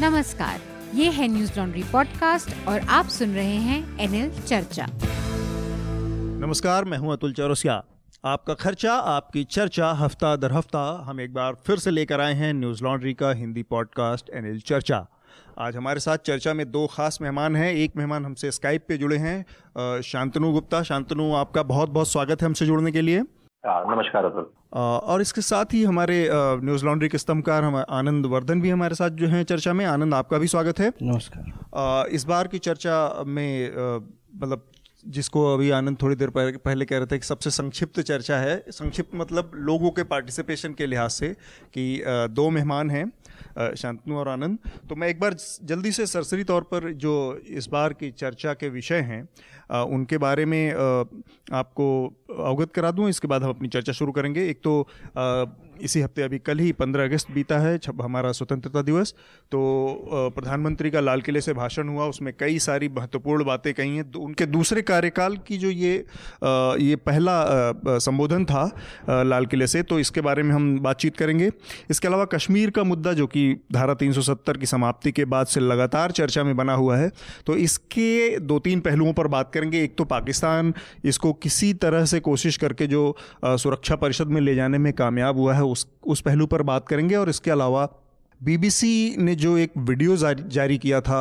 नमस्कार, ये है न्यूज़ लॉन्ड्री पॉडकास्ट और आप सुन रहे हैं एनएल चर्चा। नमस्कार, मैं हूँ अतुल चौरसिया। आपका खर्चा, आपकी चर्चा, हफ़्ता दर हफ़्ता, हम एक बार फिर से लेकर आए हैं न्यूज़ लॉन्ड्री का हिंदी पॉडकास्ट एनएल चर्चा। आज हमारे साथ चर्चा में दो खास मेहमान हैं। एक मेहमान हमसे स्काइप पे जुड़े हैं शांतनु गुप्ता। शांतनु, आपका बहुत बहुत स्वागत है हमसे जुड़ने के लिए। नमस्कार अतुल। और इसके साथ ही हमारे न्यूज़ लॉन्ड्री के स्तंभकार हम आनंद वर्धन भी हमारे साथ जो हैं चर्चा में। आनंद आपका भी स्वागत है। नमस्कार। इस बार की चर्चा में मतलब जिसको अभी आनंद थोड़ी देर पहले कह रहे थे कि सबसे संक्षिप्त चर्चा है। संक्षिप्त मतलब लोगों के पार्टिसिपेशन के लिहाज से कि दो मेहमान हैं शांतनु और आनंद। तो मैं एक बार जल्दी से सरसरी तौर पर जो इस बार की चर्चा के विषय हैं उनके बारे में आपको अवगत करा दूँ? इसके बाद हम अपनी चर्चा शुरू करेंगे। एक तो इसी हफ़्ते अभी कल ही पंद्रह अगस्त बीता है हमारा स्वतंत्रता दिवस। तो प्रधानमंत्री का लाल किले से भाषण हुआ, उसमें कई सारी महत्वपूर्ण बातें कही हैं। उनके दूसरे कार्यकाल की जो ये ये पहला संबोधन था लाल किले से तो इसके बारे में हम बातचीत करेंगे। इसके अलावा कश्मीर का मुद्दा, जो कि धारा 370 की समाप्ति के बाद से लगातार चर्चा में बना हुआ है तो इसके दो तीन पहलुओं पर बात करेंगे। एक तो पाकिस्तान, इसको किसी तरह से कोशिश करके जो सुरक्षा परिषद में ले जाने में कामयाब हुआ है उस उस पहलू पर बात करेंगे और इसके अलावा बीबीसी ने जो एक वीडियो जारी, किया था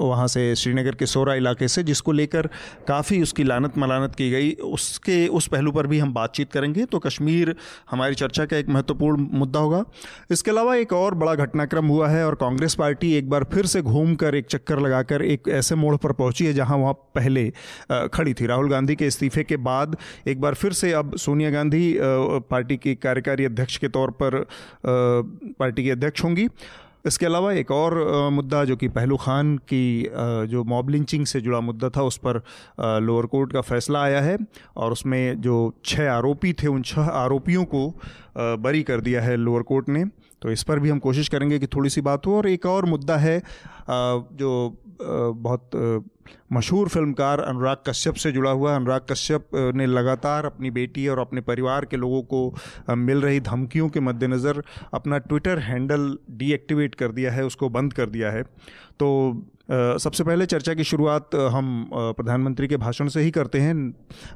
वहाँ से श्रीनगर के सोरा इलाके से जिसको लेकर काफ़ी उसकी लानत मलानत की गई। उसके उस पहलू पर भी हम बातचीत करेंगे। तो कश्मीर हमारी चर्चा का एक महत्वपूर्ण मुद्दा होगा। इसके अलावा एक और बड़ा घटनाक्रम हुआ है और कांग्रेस पार्टी एक बार फिर से घूम कर एक चक्कर लगाकर एक ऐसे मोड़ पर पहुँची है जहाँ वहाँ पहले खड़ी थी। राहुल गांधी के इस्तीफे के बाद एक बार फिर से अब सोनिया गांधी पार्टी की कार्यकारी अध्यक्ष के तौर पर पार्टी के अध्यक्ष होंगी। इसके अलावा एक और मुद्दा जो कि पहलू खान की जो मॉब लिंचिंग से जुड़ा मुद्दा था, उस पर लोअर कोर्ट का फैसला आया है और उसमें जो छः आरोपी थे, उन छह आरोपियों को बरी कर दिया है लोअर कोर्ट ने। तो इस पर भी हम कोशिश करेंगे कि थोड़ी सी बात हो। और एक और मुद्दा है जो बहुत मशहूर फिल्मकार अनुराग कश्यप से जुड़ा हुआ अनुराग कश्यप ने लगातार अपनी बेटी और अपने परिवार के लोगों को मिल रही धमकियों के मद्देनज़र अपना ट्विटर हैंडल डीएक्टिवेट कर दिया है, उसको बंद कर दिया है। तो सबसे पहले चर्चा की शुरुआत हम प्रधानमंत्री के भाषण से ही करते हैं।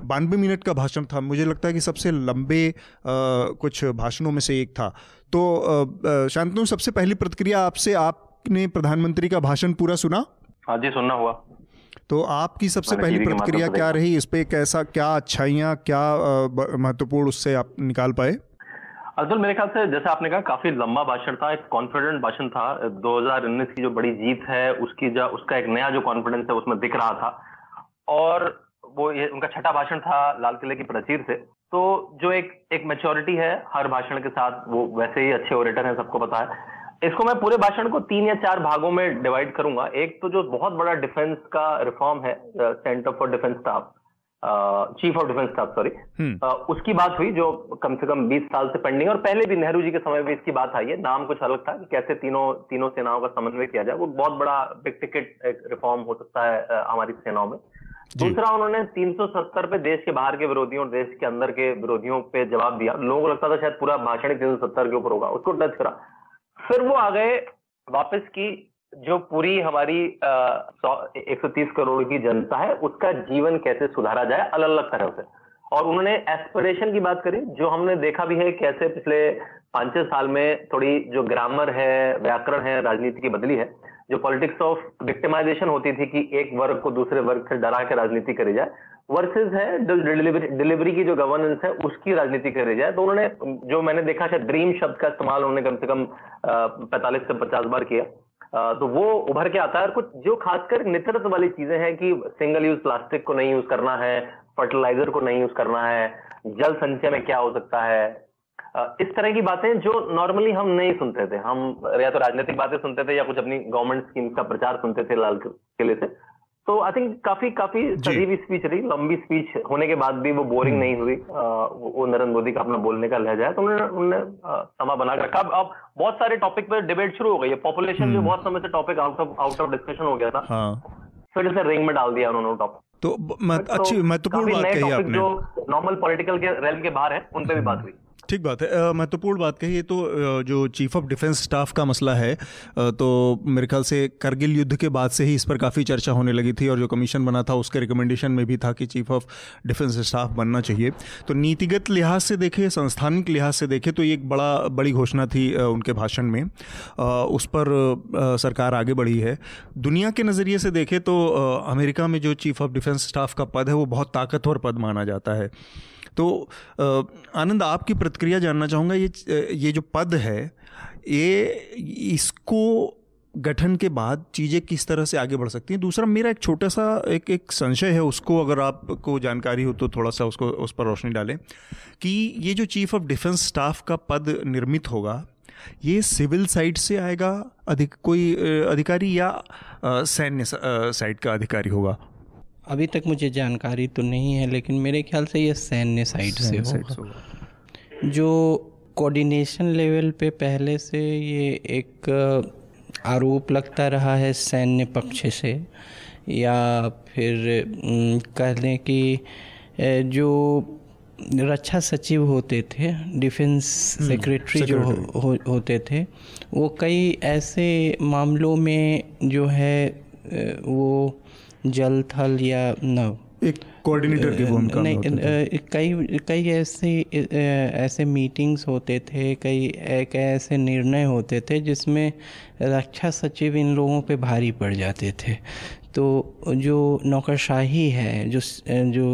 बानवे मिनट का भाषण था। मुझे लगता है कि सबसे लंबे कुछ भाषणों में से एक था। तो शांतनु, सबसे पहली प्रतिक्रिया आपसे, आपने प्रधानमंत्री का भाषण पूरा सुना? हाँ जी, सुनना हुआ। तो आपकी सबसे पहली प्रतिक्रिया क्या रही? इस पे कैसा क्या अच्छाइयाँ क्या महत्वपूर्ण उससे आप निकाल पाए? अतुल मेरे ख्याल से जैसे आपने कहा काफ़ी लंबा भाषण था एक कॉन्फिडेंट भाषण था। 2019 की जो बड़ी जीत है उसकी जो उसका एक नया जो कॉन्फिडेंस है उसमें दिख रहा था। और वो ये उनका छठा भाषण था लाल किले की प्राचीर से। तो जो एक एक मेच्योरिटी है हर भाषण के साथ वो वैसे ही अच्छे ओरेटर हैं सबको पता है। इसको मैं पूरे भाषण को तीन या चार भागों में डिवाइड करूँगा। एक तो जो बहुत बड़ा डिफेंस का रिफॉर्म है centre for defence staff chief of defence staff sorry. उसकी बात हुई जो कम से कम 20 साल से पेंडिंग और पहले भी नेहरू जी के समय में इसकी बात आई है। नाम कुछ अलग था कि कैसे तीनों तीनों सेनाओं का समन्वय किया जाए। वो बहुत बड़ा बिग टिकट एक रिफॉर्म हो सकता है हमारी सेनाओं में। दूसरा उन्होंने 370 पे देश के बाहर के विरोधियों और देश के अंदर के विरोधियों पे जवाब दिया। लोगों को लगता था शायद पूरा भाषण ही 370 के ऊपर होगा। उसको टच करा। फिर वो आ गए वापस की जो पूरी हमारी एक सौ तीस करोड़ की जनता है, उसका जीवन कैसे सुधारा जाए अलग अलग तरह से। और उन्होंने एस्पिरेशन की बात करी, जो हमने देखा भी है कैसे पिछले पाँच छह साल में थोड़ी जो ग्रामर है, व्याकरण है, राजनीति की बदली है, जो पॉलिटिक्स ऑफ़ विक्टिमाइजेशन होती थी कि एक वर्ग को दूसरे वर्ग से डरा के राजनीति करी जाए वर्सेस है जो डिलीवरी डिलीवरी की जो गवर्नेंस है, उसकी राजनीति करी जाए। तो उन्होंने, जो मैंने देखा, शायद ड्रीम शब्द का इस्तेमाल उन्होंने कम से कम पैंतालीस से पचास बार किया। तो वो उभर के आता है। और कुछ, जो खासकर नेतृत्व वाली चीज़ें हैं कि सिंगल यूज़ प्लास्टिक को नहीं यूज़ करना है फर्टिलाइज़र को नहीं यूज़ करना है, जल संचय में क्या हो सकता है। इस तरह की बातें जो नॉर्मली हम नहीं सुनते थे। हम, या तो राजनीतिक बातें सुनते थे या कुछ अपनी गवर्नमेंट स्कीम का प्रचार सुनते थे लाल किले से। तो आई थिंक काफ़ी काफ़ी सजी हुई स्पीच रही लंबी स्पीच होने के बाद भी वो बोरिंग नहीं हुई। वो नरेंद्र मोदी का अपना बोलने का लहजा है तो उन्होंने उन्होंने समा बना रखा। अब अब बहुत सारे टॉपिक पे डिबेट शुरू हो गई है। पॉपुलेशन जो बहुत समय से topic out of out of discussion हो गया था। हाँ। फिर से रिंग में डाल दिया उन्होंने टॉपिक तो ब- अच्छी महत्वपूर्ण बात कही आपने। जो नॉर्मल पॉलिटिकल के रेल के बाहर है उन पे भी बात हुई। ठीक बात है। महत्वपूर्ण बात कही तो जो चीफ ऑफ़ डिफेंस स्टाफ का मसला है तो मेरे ख्याल से करगिल युद्ध के बाद से ही इस पर काफ़ी चर्चा होने लगी थी और जो कमीशन बना था उसके रिकमेंडेशन में भी था कि चीफ ऑफ़ डिफेंस स्टाफ बनना चाहिए। तो नीतिगत लिहाज से देखें संस्थानिक लिहाज से देखें तो ये एक बड़ा, बड़ी घोषणा थी उनके भाषण में। उस पर सरकार आगे बढ़ी है। दुनिया के नज़रिए से देखें तो अमेरिका में जो चीफ ऑफ़ डिफेंस स्टाफ का पद है, वो बहुत ताकतवर पद माना जाता है। तो आनंद, आपकी प्रतिक्रिया जानना चाहूँगा, ये ये जो पद है, ये इसको गठन के बाद चीज़ें किस तरह से आगे बढ़ सकती हैं? दूसरा, मेरा एक छोटा सा, एक एक संशय है उसको, अगर आपको जानकारी हो तो थोड़ा सा उसको, उस पर रोशनी डालें, कि ये जो चीफ ऑफ़ डिफेंस स्टाफ का पद निर्मित होगा, ये सिविल साइड से आएगा, अधिक, कोई अधिकारी या सैन्य साइड का अधिकारी होगा? अभी तक मुझे जानकारी तो नहीं है लेकिन मेरे ख्याल से ये सैन्य साइड से होगा। जो कोऑर्डिनेशन लेवल पे पहले से ये एक आरोप लगता रहा है सैन्य पक्ष से या फिर कह लें कि जो रक्षा सचिव होते थे डिफेंस सेक्रेटरी जो हो, हो, होते थे वो कई ऐसे मामलों में जो है वो जल थल या नव एक कोऑर्डिनेटर की भूमिका नहीं कई कई ऐसे ऐसे मीटिंग्स होते थे कई एक ऐसे निर्णय होते थे जिसमें रक्षा सचिव इन लोगों पे भारी पड़ जाते थे। तो जो नौकरशाही है जो जो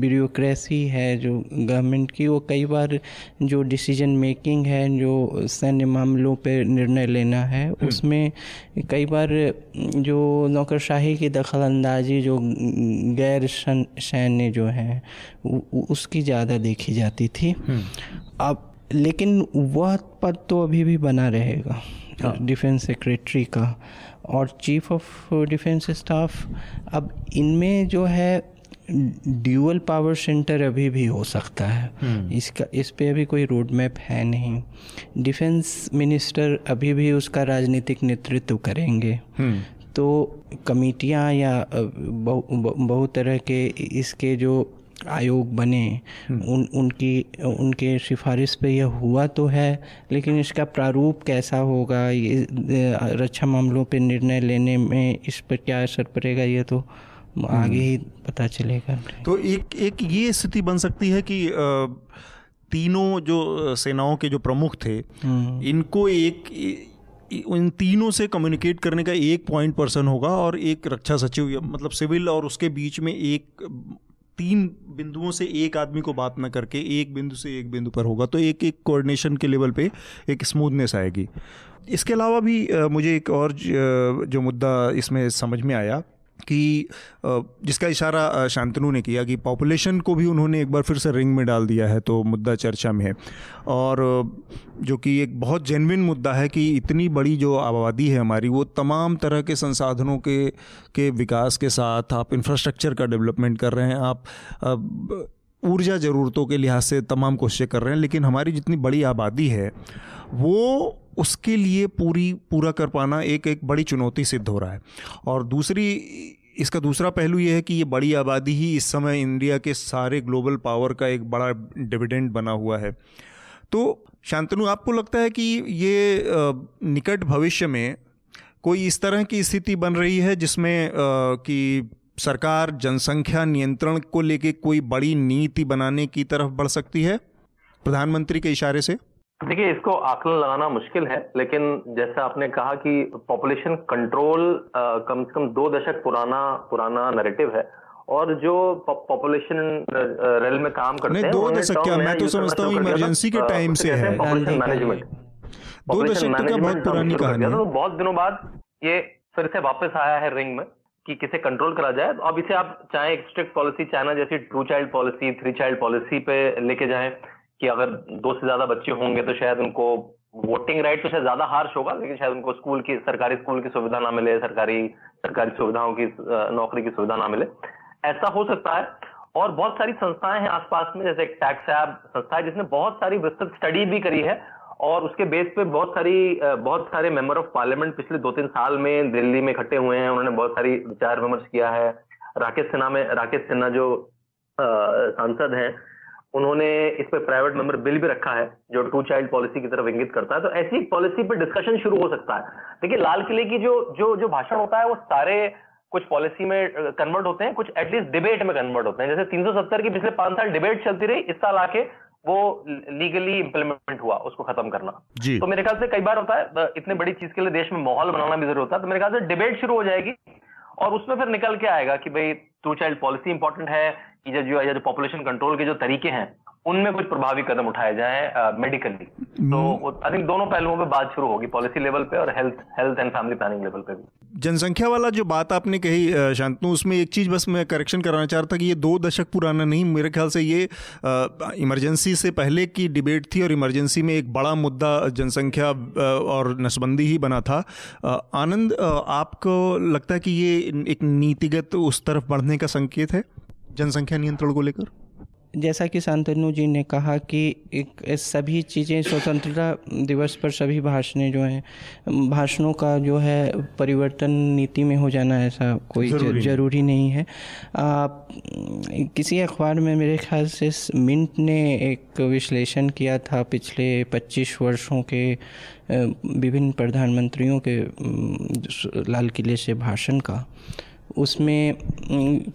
ब्यूरोक्रेसी है जो गवर्नमेंट की वो कई बार जो डिसीज़न मेकिंग है जो सैन्य मामलों पर निर्णय लेना है हम्म। उसमें कई बार जो नौकरशाही की दखल अंदाजी जो गैर सैन्य जो है उसकी ज़्यादा देखी जाती थी हम्म। अब लेकिन वह पद तो अभी भी बना रहेगा डिफेंस हाँ। सेक्रेटरी का और चीफ ऑफ़ डिफेंस स्टाफ अब इनमें जो है ड्यूअल पावर सेंटर अभी भी हो सकता है हम्म। इसका इस पे अभी कोई रोड मैप है नहीं डिफेंस मिनिस्टर अभी भी उसका राजनीतिक नेतृत्व करेंगे हम्म। तो कमिटियाँ या बहुत बहु तरह के इसके जो आयोग बने हम्म। उन उनकी उनके सिफारिश पे यह हुआ तो है लेकिन इसका प्रारूप कैसा होगा ये रक्षा मामलों पे निर्णय लेने में इस पर क्या असर पड़ेगा ये तो आगे हम्म। ही पता चलेगा तो एक एक ये स्थिति बन सकती है कि तीनों जो सेनाओं के जो प्रमुख थे हम्म। इनको एक इन तीनों से कम्युनिकेट करने का एक पॉइंट पर्सन होगा और एक रक्षा सचिव मतलब सिविल और उसके बीच में एक तीन बिंदुओं से एक आदमी को बात ना करके एक बिंदु से एक बिंदु पर होगा तो एक एक कोऑर्डिनेशन के लेवल पे एक स्मूथनेस आएगी। इसके अलावा भी मुझे एक और जो मुद्दा इसमें समझ में आया कि जिसका इशारा शांतनु ने किया कि पॉपुलेशन को भी उन्होंने एक बार फिर से रिंग में डाल दिया है तो मुद्दा चर्चा में है। और जो कि एक बहुत जेनविन मुद्दा है कि इतनी बड़ी जो आबादी है हमारी, वो तमाम तरह के संसाधनों के के विकास के साथ आप इंफ्रास्ट्रक्चर का डेवलपमेंट कर रहे हैं, आप ऊर्जा ज़रूरतों के लिहाज से तमाम कोशिशें कर रहे हैं, लेकिन हमारी जितनी बड़ी आबादी है, वो उसके लिए पूरी, पूरा कर पाना एक एक बड़ी चुनौती सिद्ध हो रहा है। और दूसरी, इसका दूसरा पहलू यह है कि ये बड़ी आबादी ही इस समय इंडिया के सारे ग्लोबल पावर का एक बड़ा डिविडेंड बना हुआ है। तो शांतनु, आपको लगता है कि ये निकट भविष्य में कोई इस तरह की स्थिति बन रही है जिसमें कि सरकार जनसंख्या नियंत्रण को लेके कोई बड़ी नीति बनाने की तरफ़ बढ़ सकती है? प्रधानमंत्री के इशारे से। देखिए इसको आकलन लगाना मुश्किल है लेकिन जैसा आपने कहा कि पॉपुलेशन कंट्रोल कम से कम दो दशक पुराना पुराना नैरेटिव है और जो पॉपुलेशन रेल में काम करते हैं दो दशक क्या? मैं तो समझता हूँ इमरजेंसी के टाइम से है पॉपुलेशन मैनेजमेंट दो दशक तो क्या बहुत पुरानी कहानी है। तो बहुत दिनों बाद ये फिर से वापस आया है रिंग में कि किसे कंट्रोल करा जाए। अब इसे आप चाहे स्ट्रिक्ट पॉलिसी चाइना जैसी two child policy three child policy पे लेके जाएँ कि अगर दो से ज़्यादा बच्चे होंगे तो शायद उनको वोटिंग राइट तो शायद ज़्यादा हार्श होगा, लेकिन शायद उनको स्कूल की, सरकारी स्कूल की सुविधा ना मिले, सरकारी सरकारी सुविधाओं की नौकरी की सुविधा ना मिले। ऐसा हो सकता है। और बहुत सारी संस्थाएँ हैं आसपास में, जैसे एक टैक्स ऐप संस्था है, जिसने बहुत सारी विस्तृत स्टडी भी करी है, और उसके बेस पे बहुत सारी बहुत सारे मेंबर ऑफ़ पार्लियामेंट पिछले दो तीन साल में दिल्ली में इकट्ठे हुए हैं, उन्होंने बहुत सारी विचार विमर्श किया है। राकेश सिन्हा में, राकेश सिन्हा जो सांसद हैं उन्होंने इस पर प्राइवेट मेंबर बिल भी रखा है जो टू चाइल्ड पॉलिसी की तरफ़ इंगित करता है। तो ऐसी पॉलिसी पर डिस्कशन शुरू हो सकता है। देखिए लाल किले की जो जो जो भाषण होता है वो सारे कुछ पॉलिसी में कन्वर्ट होते हैं कुछ एटलीस्ट डिबेट में कन्वर्ट होते हैं। जैसे 370 की पिछले पाँच साल डिबेट चलती रही इस साल आके वो लीगली इंप्लीमेंट हुआ उसको खत्म करना। जी। तो मेरे ख्याल से कई बार होता है इतने बड़ी चीज़ के लिए देश में माहौल बनाना भी ज़रूरी होता है। तो मेरे ख्याल से डिबेट शुरू हो जाएगी और उसमें फिर निकल के आएगा कि भाई टू चाइल्ड पॉलिसी इंपॉर्टेंट है कि जो जो पॉपुलेशन कंट्रोल के जो तरीके हैं उनमें कुछ प्रभावी कदम उठाए जाए मेडिकली तो आई थिंक दोनों पहलुओं पे बात शुरू होगी पॉलिसी लेवल पे और health health and family planning level पे भी. जनसंख्या वाला जो बात आपने कही शांतनु उसमें एक चीज़ बस मैं करेक्शन कराना चाह रहा था कि ये दो दशक पुराना नहीं मेरे ख्याल से ये इमरजेंसी से पहले की डिबेट थी और इमरजेंसी में एक बड़ा मुद्दा जनसंख्या और नसबंदी ही बना था। आनंद आपको लगता है कि ये एक नीतिगत उस तरफ़ बढ़ने का संकेत है? जनसंख्या नियंत्रण को लेकर? जैसा कि शांतनु जी ने कहा कि एक सभी चीज़ें स्वतंत्रता दिवस पर सभी भाषणें जो हैं भाषणों का जो है परिवर्तन नीति में हो जाना ऐसा कोई ज़रूरी, ज़रूरी नहीं है। आ, किसी अखबार में मेरे ख्याल से मिंट ने एक विश्लेषण किया था पिछले 25 वर्षों के विभिन्न प्रधानमंत्रियों के लाल किले से भाषण का। उसमें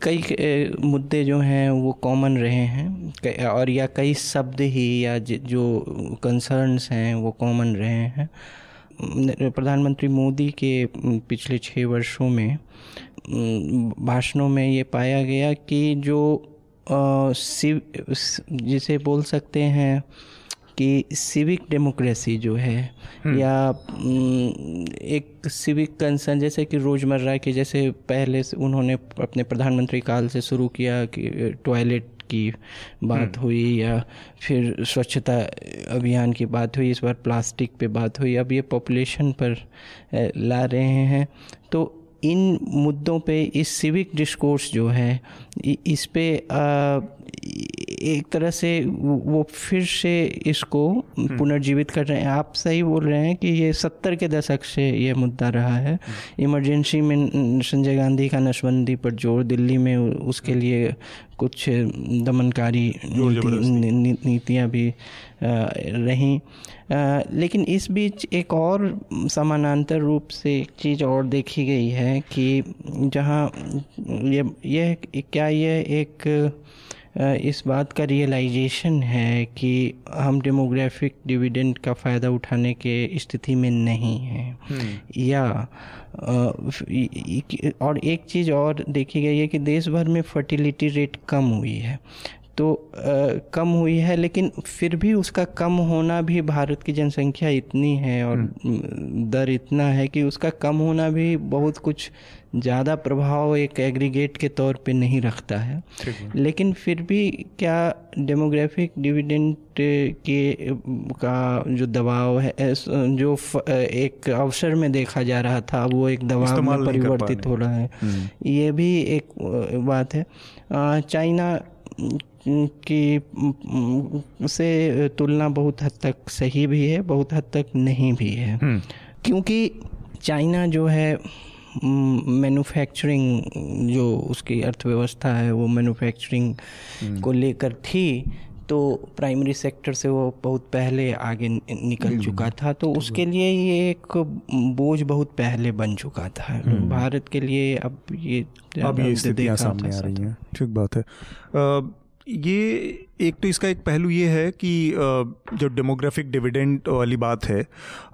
कई मुद्दे जो हैं वो कॉमन रहे हैं। और या कई शब्द ही या जो कंसर्न्स हैं वो कॉमन रहे हैं। प्रधानमंत्री मोदी के पिछले छः वर्षों में भाषणों में ये पाया गया कि जो जिसे बोल सकते हैं कि सिविक डेमोक्रेसी जो है हम्म। या एक सिविक कंसर्न जैसे कि रोज़मर्रा के जैसे पहले से उन्होंने अपने प्रधानमंत्री काल से शुरू किया कि टॉयलेट की बात हम्म। हुई या फिर स्वच्छता अभियान की बात हुई इस बार प्लास्टिक पे बात हुई अब ये पॉपुलेशन पर ला रहे हैं तो इन मुद्दों पे इस सिविक डिस्कोर्स जो है इस पे एक तरह से वो फिर से इसको हम्म। पुनर्जीवित कर रहे हैं। आप सही बोल रहे हैं कि ये सत्तर के दशक से ये मुद्दा रहा है। इमरजेंसी में संजय गांधी का नशबंदी पर ज़ोर दिल्ली में उसके हम्म। लिए कुछ दमनकारी नीति, नीतियाँ भी रहीं। लेकिन इस बीच एक और समानांतर रूप से एक चीज़ और देखी गई है कि जहाँ ये यह क्या यह एक इस बात का रियलाइजेशन है कि हम डेमोग्राफिक डिविडेंड का फ़ायदा उठाने के स्थिति में नहीं हैं हम्म। या और एक चीज़ और देखी गई है कि देश भर में फर्टिलिटी रेट कम हुई है तो आ, कम हुई है लेकिन फिर भी उसका कम होना भी भारत की जनसंख्या इतनी है और हम्म। दर इतना है कि उसका कम होना भी बहुत कुछ ज़्यादा प्रभाव एक एग्रीगेट के तौर पे नहीं रखता है। लेकिन फिर भी क्या डेमोग्राफिक डिविडेंट के का जो दबाव है जो एक अवसर में देखा जा रहा था वो एक दबाव में परिवर्तित हो रहा है। हम्म। ये भी एक बात है। चाइना की से तुलना बहुत हद तक सही भी है बहुत हद तक नहीं भी है हम्म। क्योंकि चाइना जो है मैन्युफैक्चरिंग जो उसकी अर्थव्यवस्था है वो मैन्युफैक्चरिंग हम्म। को लेकर थी तो प्राइमरी सेक्टर से वो बहुत पहले आगे निकल चुका था तो उसके लिए ये एक बोझ बहुत पहले बन चुका था हम्म। भारत के लिए अब ये अब ये स्थितियाँ सामने आ रही हैं ठीक बात है ये एक तो इसका एक पहलू ये है कि जो डेमोग्राफिक डिविडेंड वाली बात है,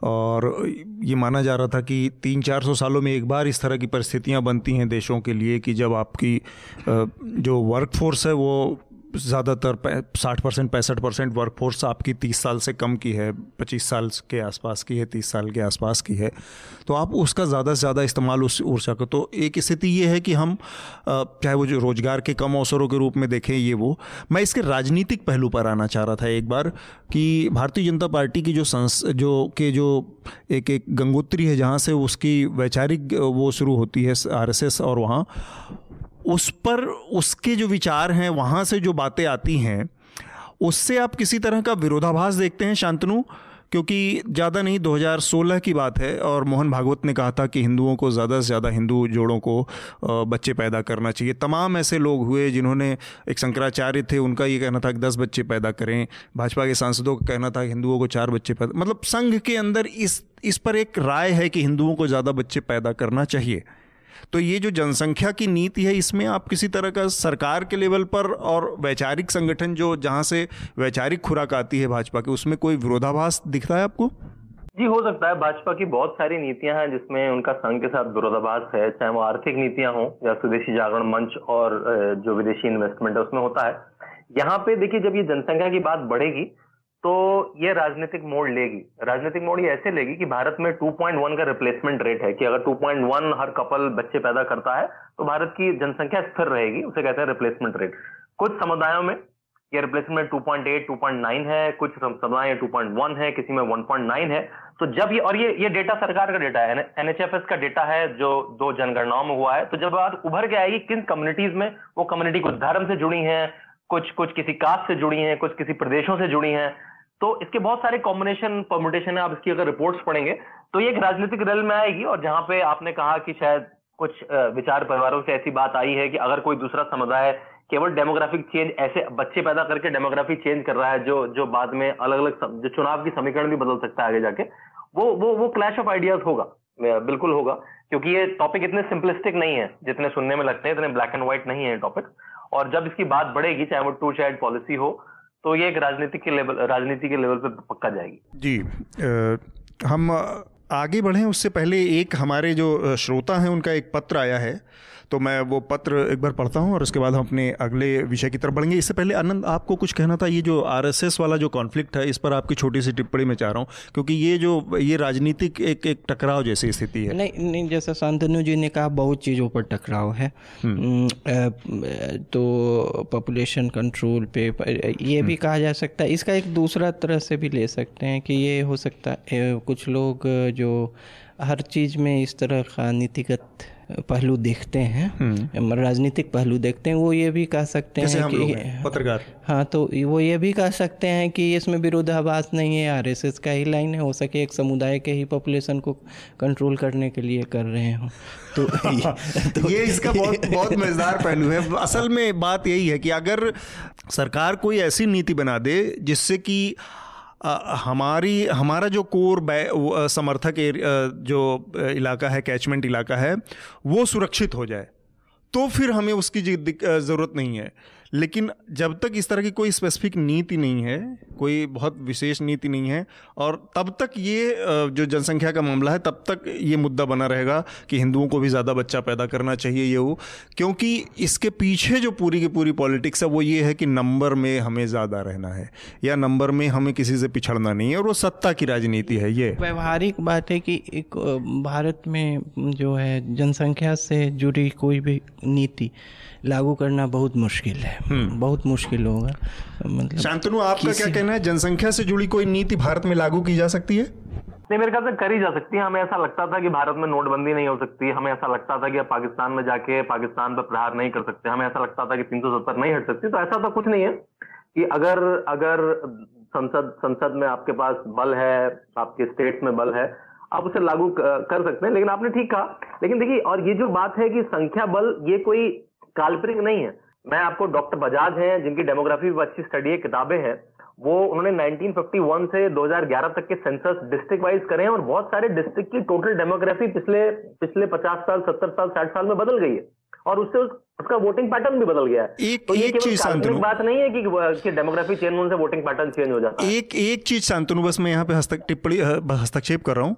और ये माना जा रहा था कि तीन चार सौ सालों में एक बार इस तरह की परिस्थितियाँ बनती हैं देशों के लिए कि जब आपकी जो वर्कफोर्स है वो ज़्यादातर साठ परसेंट, पैंसठ परसेंट वर्कफोर्स आपकी तीस साल से कम की है, पच्चीस साल के आसपास की है, तीस साल के आसपास की है। तो आप उसका ज़्यादा से ज़्यादा इस्तेमाल उस ऊर्जा का तो एक स्थिति ये है कि हम चाहे वो जो रोज़गार के कम अवसरों के रूप में देखें ये वो, मैं इसके राजनीतिक पहलू पर आना चाह रहा था एक बार कि भारतीय जनता पार्टी की जो संस, जो के जो एक एक गंगोत्री है जहाँ से उसकी वैचारिक वो शुरू होती है, आरएसएस और वहाँ उस पर उसके जो विचार हैं, वहाँ से जो बातें आती हैं, उससे आप किसी तरह का विरोधाभास देखते हैं, शांतनु? क्योंकि ज़्यादा नहीं 2016 की बात है और मोहन भागवत ने कहा था कि हिंदुओं को ज़्यादा से ज़्यादा हिंदू जोड़ों को बच्चे पैदा करना चाहिए। तमाम ऐसे लोग हुए जिन्होंने एक शंकराचार्य थे, उनका ये कहना था कि दस बच्चे पैदा करें। भाजपा के सांसदों का कहना था हिंदुओं को चार बच्चे पैदा मतलब संघ के अंदर इस इस पर एक राय है कि हिंदुओं को ज़्यादा बच्चे पैदा करना चाहिए। तो ये जो जनसंख्या की नीति है, इसमें आप किसी तरह का सरकार के लेवल पर और वैचारिक संगठन जो, जहाँ से वैचारिक खुराक आती है भाजपा के, उसमें कोई विरोधाभास दिखता है आपको? जी, हो सकता है। भाजपा की बहुत सारी नीतियाँ हैं, जिसमें उनका संघ के साथ विरोधाभास है, चाहे वो आर्थिक नीतियाँ हों या स्वदेशी जागरण मंच और जो विदेशी इन्वेस्टमेंट है, उसमें होता है। यहाँ पे देखिए, जब ये जनसंख्या की बात बढ़ेगी तो ये राजनीतिक मोड़ लेगी। राजनीतिक मोड़ ये ऐसे लेगी कि भारत में 2.1 का रिप्लेसमेंट रेट है कि अगर 2.1 हर कपल बच्चे पैदा करता है तो भारत की जनसंख्या स्थिर रहेगी उसे कहते हैं रिप्लेसमेंट रेट कुछ समुदायों में ये रिप्लेसमेंट 2.8, 2.9 है कुछ समुदाय 2.1 है किसी में 1.9 है। तो जब ये और ये ये डेटा सरकार का डेटा है एनएचएफएस का डेटा है जो दो जनगणनाओं में हुआ है तो जब बात उभर के आएगी किन कम्युनिटीज में वो कम्युनिटी कुछ धर्म से जुड़ी है कुछ कुछ किसी कास्ट से जुड़ी हैं कुछ किसी प्रदेशों से जुड़ी हैं तो इसके बहुत सारे कॉम्बिनेशन परमुटेशन है आप इसकी अगर रिपोर्ट्स पढ़ेंगे तो ये एक राजनीतिक रेल में आएगी और जहाँ पे आपने कहा कि शायद कुछ विचार परिवारों से ऐसी बात आई है कि अगर कोई दूसरा समुदाय केवल डेमोग्राफिक चेंज ऐसे बच्चे पैदा करके डेमोग्राफी चेंज कर रहा है, जो जो बाद में अलग अलग जो चुनाव की समीकरण भी बदल सकता है आगे जाके, वो वो वो क्लैश ऑफ़ आइडियाज़ होगा। बिल्कुल होगा, क्योंकि ये टॉपिक इतने सिंपलिस्टिक नहीं है, जितने सुनने में लगते हैं, इतने ब्लैक एंड व्हाइट नहीं है टॉपिक और जब इसकी बात बढ़ेगी, चाहे वो टू चाइल्ड पॉलिसी हो तो ये एक राजनीति के लेवल राजनीति के लेवल पे पक्का जाएगी। जी आ, हम आगे बढ़ें उससे पहले एक हमारे जो श्रोता हैं उनका एक पत्र आया है। तो मैं वो पत्र एक बार पढ़ता हूँ और उसके बाद हम अपने अगले विषय की तरफ़ बढ़ेंगे इससे पहले आनंद आपको कुछ कहना था ये जो आरएसएस वाला जो कॉन्फ्लिक्ट है इस पर आपकी छोटी सी टिप्पणी में चाह रहा हूँ क्योंकि ये जो ये राजनीतिक एक एक टकराव जैसी स्थिति है नहीं नहीं जैसा शांतनु जी ने कहा बहुत चीज़ों पर टकराव है हम्म। तो पॉपुलेशन कंट्रोल पे ये भी हम्म। कहा जा सकता है इसका एक दूसरा तरह से भी ले सकते हैं कि ये हो सकता है कुछ लोग जो हर चीज़ में इस तरह का नीतिगत पहलू देखते हैं। हम्म। राजनीतिक पहलू देखते हैं वो ये भी कह सकते हैं कि पत्रकार। हाँ तो वो ये भी कह सकते हैं कि इसमें विरोधाभास नहीं है आरएसएस का ही लाइन है हो सके एक समुदाय के ही पॉपुलेशन को कंट्रोल करने के लिए कर रहे हो। तो, तो ये इसका बहुत बहुत मज़ेदार पहलू है। असल में बात यही है कि अगर सरकार कोई ऐसी नीति बना दे जिससे कि हमारी, हमारा जो कोर समर्थक जो इलाका है, कैचमेंट इलाका है, वो सुरक्षित हो जाए तो फिर हमें उसकी ज़रूरत नहीं है। लेकिन जब तक इस तरह की कोई स्पेसिफिक नीति नहीं है, कोई बहुत विशेष नीति नहीं है, और तब तक ये जो जनसंख्या का मामला है, तब तक ये मुद्दा बना रहेगा कि हिंदुओं को भी ज़्यादा बच्चा पैदा करना चाहिए ये हो क्योंकि इसके पीछे जो पूरी की पूरी पॉलिटिक्स है, वो ये है कि नंबर में हमें ज़्यादा रहना है, या नंबर में हमें किसी से पिछड़ना नहीं है, और वो सत्ता की राजनीति है ये। व्यवहारिक बात है कि एक भारत में जो है जनसंख्या से जुड़ी कोई भी नीति लागू करना बहुत मुश्किल है। हम्म। बहुत मुश्किल होगा। मतलब शांतनु आपका क्या कहना है? जनसंख्या से जुड़ी कोई नीति भारत में लागू की जा सकती है? नहीं मेरे ख्याल से करी जा सकती है। हमें ऐसा लगता था कि भारत में नोटबंदी नहीं हो सकती। हमें ऐसा लगता था कि अब पाकिस्तान में जाके पाकिस्तान पर प्रहार नहीं कर सकते। हमें ऐसा लगता था कि तीन सौ सत्तर नहीं हट सकती। तो ऐसा तो कुछ नहीं है कि अगर अगर संसद संसद में आपके पास बल है आपके स्टेट में बल है आप उसे लागू कर सकते हैं। लेकिन आपने ठीक कहा। लेकिन देखिए और ये जो बात है कि संख्या बल ये कोई काल्पनिक नहीं है। मैं आपको डॉक्टर बजाज हैं जिनकी डेमोग्राफी पर अच्छी स्टडी है किताबें हैं। वो उन्होंने 1951 से 2011 तक के सेंसस डिस्ट्रिक्ट वाइज करे हैं और बहुत सारे डिस्ट्रिक्ट की टोटल डेमोग्राफी पिछले पिछले 50 साल 70 साल 60 साल में बदल गई है। और उससे उस, उसका वोटिंग पैटर्न भी बदल गया है। एक, तो एक चीज़ बात नहीं है कि, कि डेमोग्राफी चेंज होने से वोटिंग पैटर्न चेंज हो जाता है। एक एक चीज़ शांतनु बस मैं यहाँ पे हस्तक टिप्पणी हस्तक्षेप कर रहा हूँ।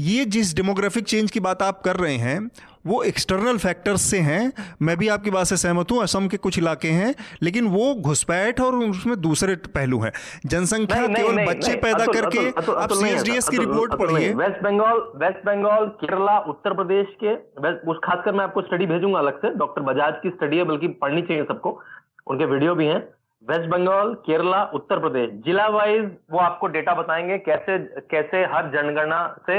ये जिस डेमोग्राफिक चेंज की बात आप कर रहे हैं वो एक्सटर्नल फैक्टर्स से हैं। मैं भी आपकी बात से सहमत हूँ असम के कुछ इलाके हैं लेकिन वो घुसपैठ और उसमें दूसरे पहलू हैं। जनसंख्या केवल बच्चे पैदा करके आप सीएसडीएस की रिपोर्ट पढ़िए। वेस्ट बंगाल वेस्ट बंगाल केरला उत्तर प्रदेश के उस खासकर मैं आपको स्टडी भेजूँगा अलग से। डॉक्टर बजाज की स्टडी है बल्कि पढ़नी चाहिए सबको। उनके वीडियो भी हैं। वेस्ट बंगाल केरला उत्तर प्रदेश जिला वाइज वो आपको डेटा बताएँगे कैसे कैसे हर जनगणना से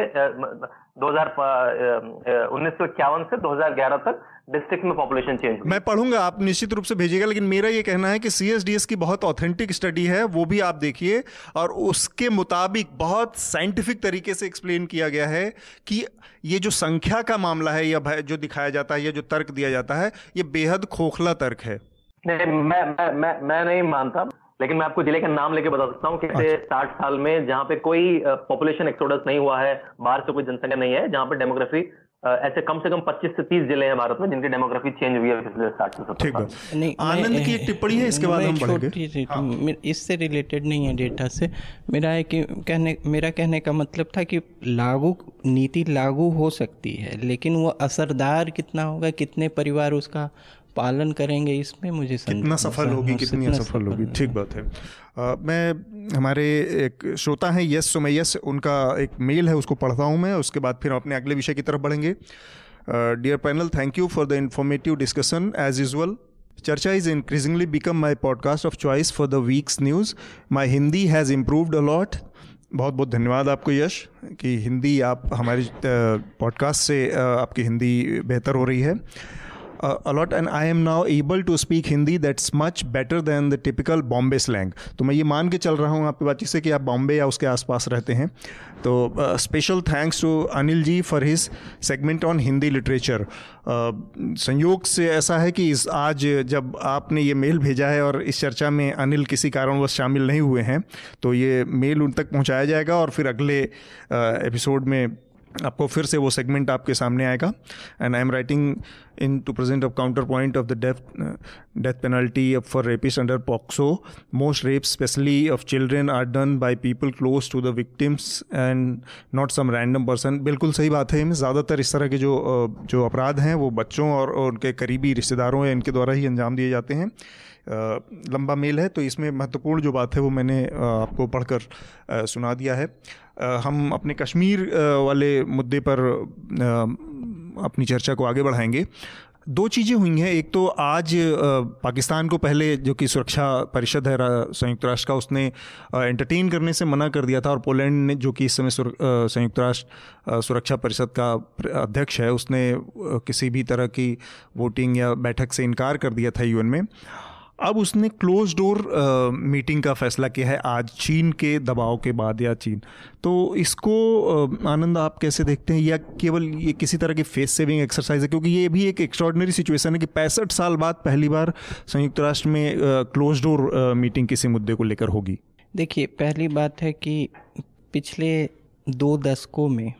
दो हज़ार उन्नीस सौ इक्यावन से 2011 तक डिस्ट्रिक्ट में पॉपुलेशन चेंज मैं पढ़ूँगा आप निश्चित रूप से भेजिएगा लेकिन मेरा ये कहना है कि सीएसडीएस की बहुत ऑथेंटिक स्टडी है वो भी आप देखिए और उसके मुताबिक बहुत साइंटिफिक तरीके से एक्सप्लेन किया गया है कि ये जो संख्या का मामला है या जो दिखाया जाता है या जो तर्क दिया जाता है ये बेहद खोखला तर्क है। नहीं मैं मैं मैं मैं नहीं मानता। लेकिन मैं आपको ज़िले का नाम लेके बता सकता हूँ कैसे अच्छा। साठ साल में जहाँ पे कोई पॉपुलेशन एक्सोडस नहीं हुआ है बाहर से कोई जनसंख्या नहीं है जहाँ पे डेमोग्राफी ऐसे कम से कम 25 से 30 ज़िले हैं भारत में जिनकी डेमोग्राफी चेंज हुई है पिछले साठ से सत्तर साल नहीं आनंद की एक टिप्पणी है इसके बाद हम बढ़ेंगे हाँ। इससे रिलेटेड नहीं है डेटा से मेरा है कि कहने मेरा कहने का मतलब था कि लागू नीति लागू हो सकती है लेकिन वो असरदार कितना होगा कितने परिवार उसका पालन करेंगे इसमें मुझे कितना सफल होगी कितनी असफल होगी? ठीक बात है। आ, मैं हमारे एक श्रोता हैं यस सुमय यस उनका एक मेल है उसको पढ़ता हूँ मैं उसके बाद फिर अपने अगले विषय की तरफ़ बढ़ेंगे। Dear panel thank you for the informative discussion as usual Charcha is increasingly become my podcast of choice for the week's news my Hindi has improved a lot बहुत बहुत धन्यवाद आपको यश कि हिंदी आप हमारी पॉडकास्ट से आपकी हिंदी बेहतर हो रही है। Uh, a lot and I am now able to speak Hindi that's much better than the typical Bombay slang. तो मैं ये मान के चल रहा हूँ आपकी बातचीत से कि आप बॉम्बे या उसके आसपास रहते हैं तो special thanks to Anil ji for his segment on Hindi literature संयोग से ऐसा है कि इस आज जब आपने ये मेल भेजा है और इस चर्चा में अनिल किसी कारणवश शामिल नहीं हुए हैं तो ये मेल उन तक पहुँचाया जाएगा और फिर अगले एपिसोड में आपको फिर से वो सेगमेंट आपके सामने आएगा। And I am writing in to present of counterpoint of the death death penalty for rapists under POCSO most rape specially of children are done by people close to the victims and not some random person बिल्कुल सही बात है ज़्यादातर इस तरह के जो जो अपराध हैं, वो बच्चों और उनके करीबी रिश्तेदारों या इनके द्वारा ही अंजाम दिए जाते हैं। लंबा मेल है तो इसमें महत्वपूर्ण जो बात है वो मैंने आपको पढ़कर सुना दिया है। हम अपने कश्मीर वाले मुद्दे पर अपनी चर्चा को आगे बढ़ाएँगे। दो चीज़ें हुई हैं। एक तो आज पाकिस्तान को पहले जो कि सुरक्षा परिषद है संयुक्त राष्ट्र का, उसने एंटरटेन करने से मना कर दिया था और पोलैंड ने, जो कि इस समय संयुक्त राष्ट्र सुरक्षा परिषद का अध्यक्ष है, उसने किसी भी तरह की वोटिंग या बैठक से इनकार कर दिया था यूएन में। अब उसने क्लोज डोर मीटिंग का फैसला किया है। आज चीन के दबाव के बाद या चीन। तो इसको आनंद आप कैसे देखते हैं? या केवल ये किसी तरह की फेस सेविंग एक्सरसाइज है? क्योंकि ये भी एक एक्स्ट्रॉडनरी सिचुएशन है कि पैंसठ साल बाद पहली बार संयुक्त राष्ट्र में क्लोज डोर मीटिंग किसी मुद्दे को लेकर होगी। देखिए, पहली बात है कि पिछले दो दशकों में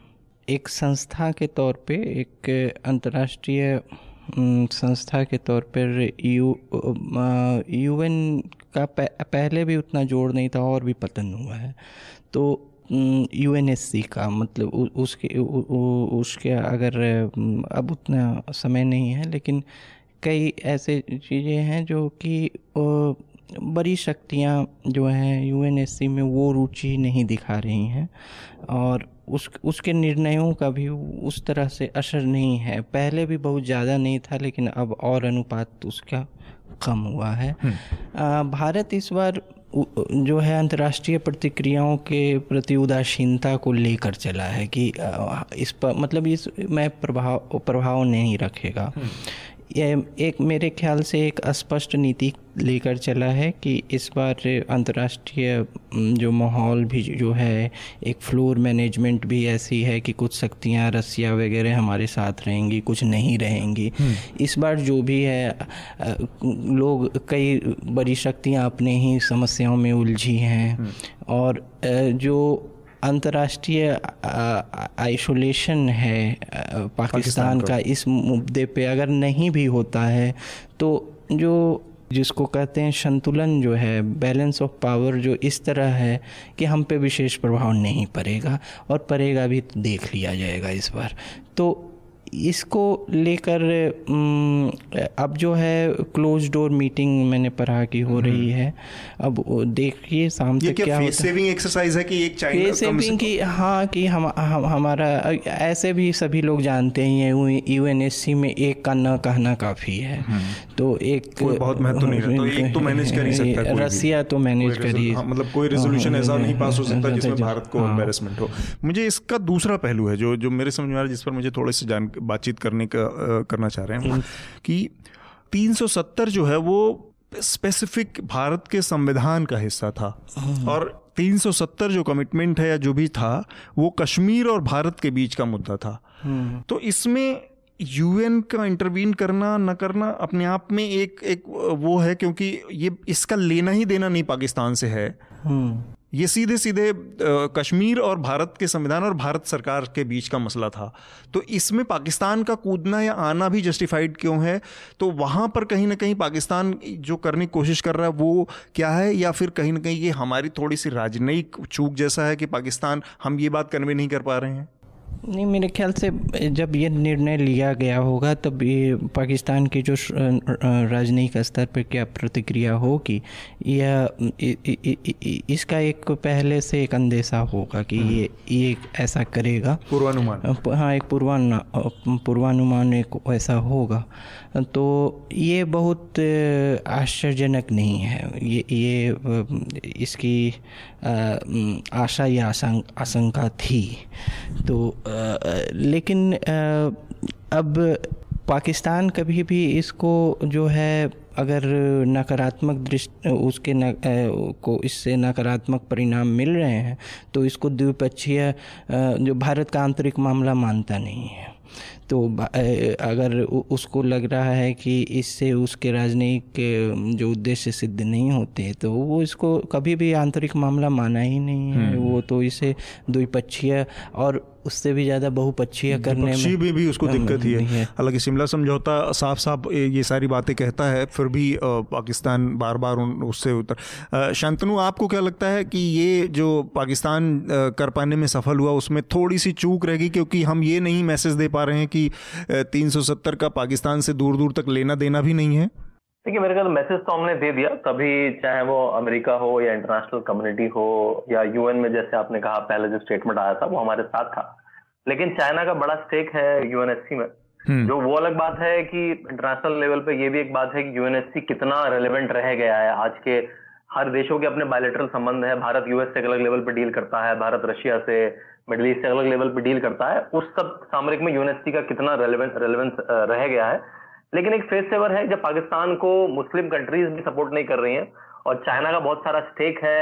एक संस्था के तौर पे एक अंतर्राष्ट्रीय संस्था के तौर पर यू यूएन का पहले भी उतना जोड़ नहीं था, और भी पतन हुआ है। तो यू एन एस सी का मतलब उसके उसके अगर अब उतना समय नहीं है, लेकिन कई ऐसे चीज़ें हैं जो कि बड़ी शक्तियाँ जो हैं यू एन एस सी में वो रुचि नहीं दिखा रही हैं। और उस उसके निर्णयों का भी उस तरह से असर नहीं है पहले भी बहुत ज़्यादा नहीं था लेकिन अब और अनुपात उसका कम हुआ है हम्म। भारत इस बार जो है अंतर्राष्ट्रीय प्रतिक्रियाओं के प्रति उदासीनता को लेकर चला है कि इस पर मतलब इस में प्रभाव प्रभाव नहीं रखेगा हम्म। एक मेरे ख्याल से एक स्पष्ट नीति लेकर चला है कि इस बार अंतर्राष्ट्रीय जो माहौल भी जो है एक फ्लोर मैनेजमेंट भी ऐसी है कि कुछ शक्तियाँ रसिया वगैरह हमारे साथ रहेंगी कुछ नहीं रहेंगी हम्म। इस बार जो भी है लोग कई बड़ी शक्तियाँ अपने ही समस्याओं में उलझी हैं हम्म। और जो अंतर्राष्ट्रीय आइसोलेशन है पाकिस्तान, पाकिस्तान का। इस मुद्दे पे अगर नहीं भी होता है तो जो जिसको कहते हैं संतुलन जो है बैलेंस ऑफ़ पावर जो इस तरह है कि हम पे विशेष प्रभाव नहीं पड़ेगा और पड़ेगा भी तो देख लिया जाएगा इस बार। तो इसको लेकर अब जो है क्लोज डोर मीटिंग मैंने पढ़ा की हो रही हम्म। है अब देखिए शाम तक क्या, फेस सेविंग एक्सरसाइज है कि एक फेस सेविंग की हाँ कि हम, हम हमारा ऐसे भी सभी लोग जानते ही हैं यू एन एस सी में एक का न कहना काफ़ी है हम्म। तो एक कोई बहुत महत्व नहीं रहता। तो एक तो मैनेज कर ही सकता है रसिया तो मैनेज कर ही। हाँ, मतलब कोई रेजोल्यूशन ऐसा नहीं पास हो सकता जिसमें भारत को एम्बेरसमेंट हाँ। हो। मुझे इसका दूसरा पहलू है जो जो मेरे समझ में आ रहा है जिस पर मुझे थोड़े से जान बातचीत करने का करना चाह रहे हैं कि 370 जो है वो स्पेसिफिक भारत के संविधान का हिस्सा था। और 370 जो कमिटमेंट है या जो भी था वो कश्मीर और भारत के बीच का मुद्दा था। तो इसमें यूएन का इंटरवीन करना न करना अपने आप में एक एक वो है क्योंकि ये इसका लेना ही देना नहीं पाकिस्तान से है। ये सीधे सीधे कश्मीर और भारत के संविधान और भारत सरकार के बीच का मसला था। तो इसमें पाकिस्तान का कूदना या आना भी जस्टिफाइड क्यों है? तो वहाँ पर कहीं ना कहीं पाकिस्तान जो करने की कोशिश कर रहा है वो क्या है? या फिर कहीं ना कहीं ये हमारी थोड़ी सी राजनयिक चूक जैसा है कि पाकिस्तान हम ये बात कन्वे नहीं कर पा रहे हैं? नहीं मेरे ख्याल से जब ये निर्णय लिया गया होगा तब ये पाकिस्तान के जो राजनयिक स्तर पर क्या प्रतिक्रिया होगी या इसका एक पहले से एक अंदेशा होगा कि ये ये ऐसा करेगा। पूर्वानुमान। हाँ एक पूर्वानु पूर्वानुमान एक ऐसा होगा। तो ये बहुत आश्चर्यजनक नहीं है। ये ये इसकी आशा या आशंका थी। तो लेकिन अब पाकिस्तान कभी भी इसको जो है अगर नकारात्मक दृष्टि उसके न, को इससे नकारात्मक परिणाम मिल रहे हैं तो इसको द्विपक्षीय जो भारत का आंतरिक मामला मानता नहीं है। तो अगर उसको लग रहा है कि इससे उसके राजनयिक जो उद्देश्य सिद्ध नहीं होते तो वो इसको कभी भी आंतरिक मामला माना ही नहीं है। हम्म। वो तो इसे द्विपक्षीय और उससे भी ज़्यादा बहुपक्षीय करने में भी, भी उसको दिक्कत ही है। हालाँकि शिमला समझौता साफ़ साफ़ ये सारी बातें कहता है फिर भी पाकिस्तान बार बार उन उससे उतर शांतनु आपको क्या लगता है कि ये जो पाकिस्तान कर पाने में सफल हुआ उसमें थोड़ी सी चूक रहेगी क्योंकि हम ये नहीं मैसेज दे पा रहे हैं कि 370 का पाकिस्तान से दूर दूर तक लेना देना भी नहीं है? देखिए मेरे ख्याल मैसेज तो हमने दे दिया। तभी चाहे वो अमेरिका हो या इंटरनेशनल कम्युनिटी हो या यूएन में जैसे आपने कहा पहले जो स्टेटमेंट आया था वो हमारे साथ था। लेकिन चाइना का बड़ा स्टेक है यूएनएससी में। हम्म। जो वो अलग बात है कि इंटरनेशनल लेवल पे ये भी एक बात है कि यूएनएससी कितना रेलिवेंट रह गया है। आज के हर देशों के अपने बायोलेटरल संबंध है। भारत यूएस से अलग लेवल पे डील करता है। भारत रशिया से मिडिल ईस्ट से अलग लेवल पे डील करता है। उस सब सामरिक में यूएनएससी का कितना रेलिवेंस रेलिवेंस रह गया है। लेकिन एक फेस सेवर है, जब पाकिस्तान को मुस्लिम कंट्रीज़ भी सपोर्ट नहीं कर रही हैं, और चाइना का बहुत सारा स्टेक है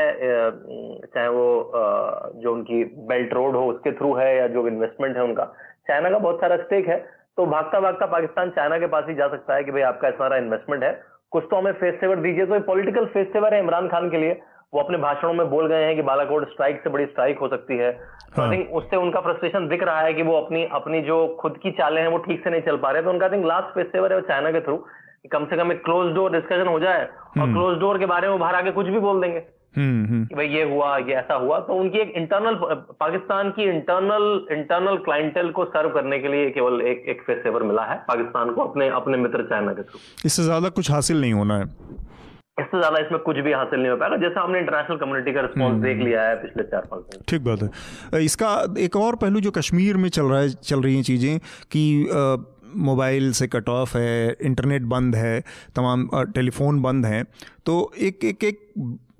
चाहे वो जो उनकी बेल्ट रोड हो, उसके थ्रू है, या जो इन्वेस्टमेंट है उनका, चाइना का बहुत सारा स्टेक है। तो भागता भागता पाकिस्तान चाइना के पास ही जा सकता है कि भाई आपका सारा इन्वेस्टमेंट है। कुछ तो हमें फेस सेवर दीजिए तो पॉलिटिकल फेस सेवर है इमरान खान के लिए। वो अपने भाषणों में बोल गए हैं कि बालाकोट स्ट्राइक से बड़ी स्ट्राइक हो सकती है। तो आई थिंक उससे उनका फ्रस्ट्रेशन दिख रहा है कि वो अपनी अपनी जो खुद की चालें हैं वो ठीक से नहीं चल पा रहे। तो उनका थिंक लास्ट फेस्टिवल है चाइना के थ्रू कम से कम एक क्लोज डोर डिस्कशन हो जाए और क्लोज हम्म। डोर के बारे में बाहर आके कुछ भी बोल देंगे। हम्म, हम्म। कि भाई ये हुआ ये ऐसा हुआ। तो उनकी एक इंटरनल पाकिस्तान की इंटरनल इंटरनल क्लाइंटेल को सर्व करने के लिए केवल एक एक फेस्टिवल मिला है पाकिस्तान को अपने अपने मित्र चाइना के थ्रू इससे ज़्यादा कुछ हासिल नहीं होना है। इससे ज़्यादा इसमें कुछ भी हासिल नहीं हो पाएगा। जैसा हमने इंटरनेशनल कम्युनिटी का रिस्पॉन्स हम्म। देख लिया है पिछले चार पाँच दिन। ठीक बात है। इसका एक और पहलू जो कश्मीर में चल रहा है चल रही हैं चीज़ें कि मोबाइल से कट ऑफ़ है इंटरनेट बंद है तमाम टेलीफोन बंद हैं। तो एक एक एक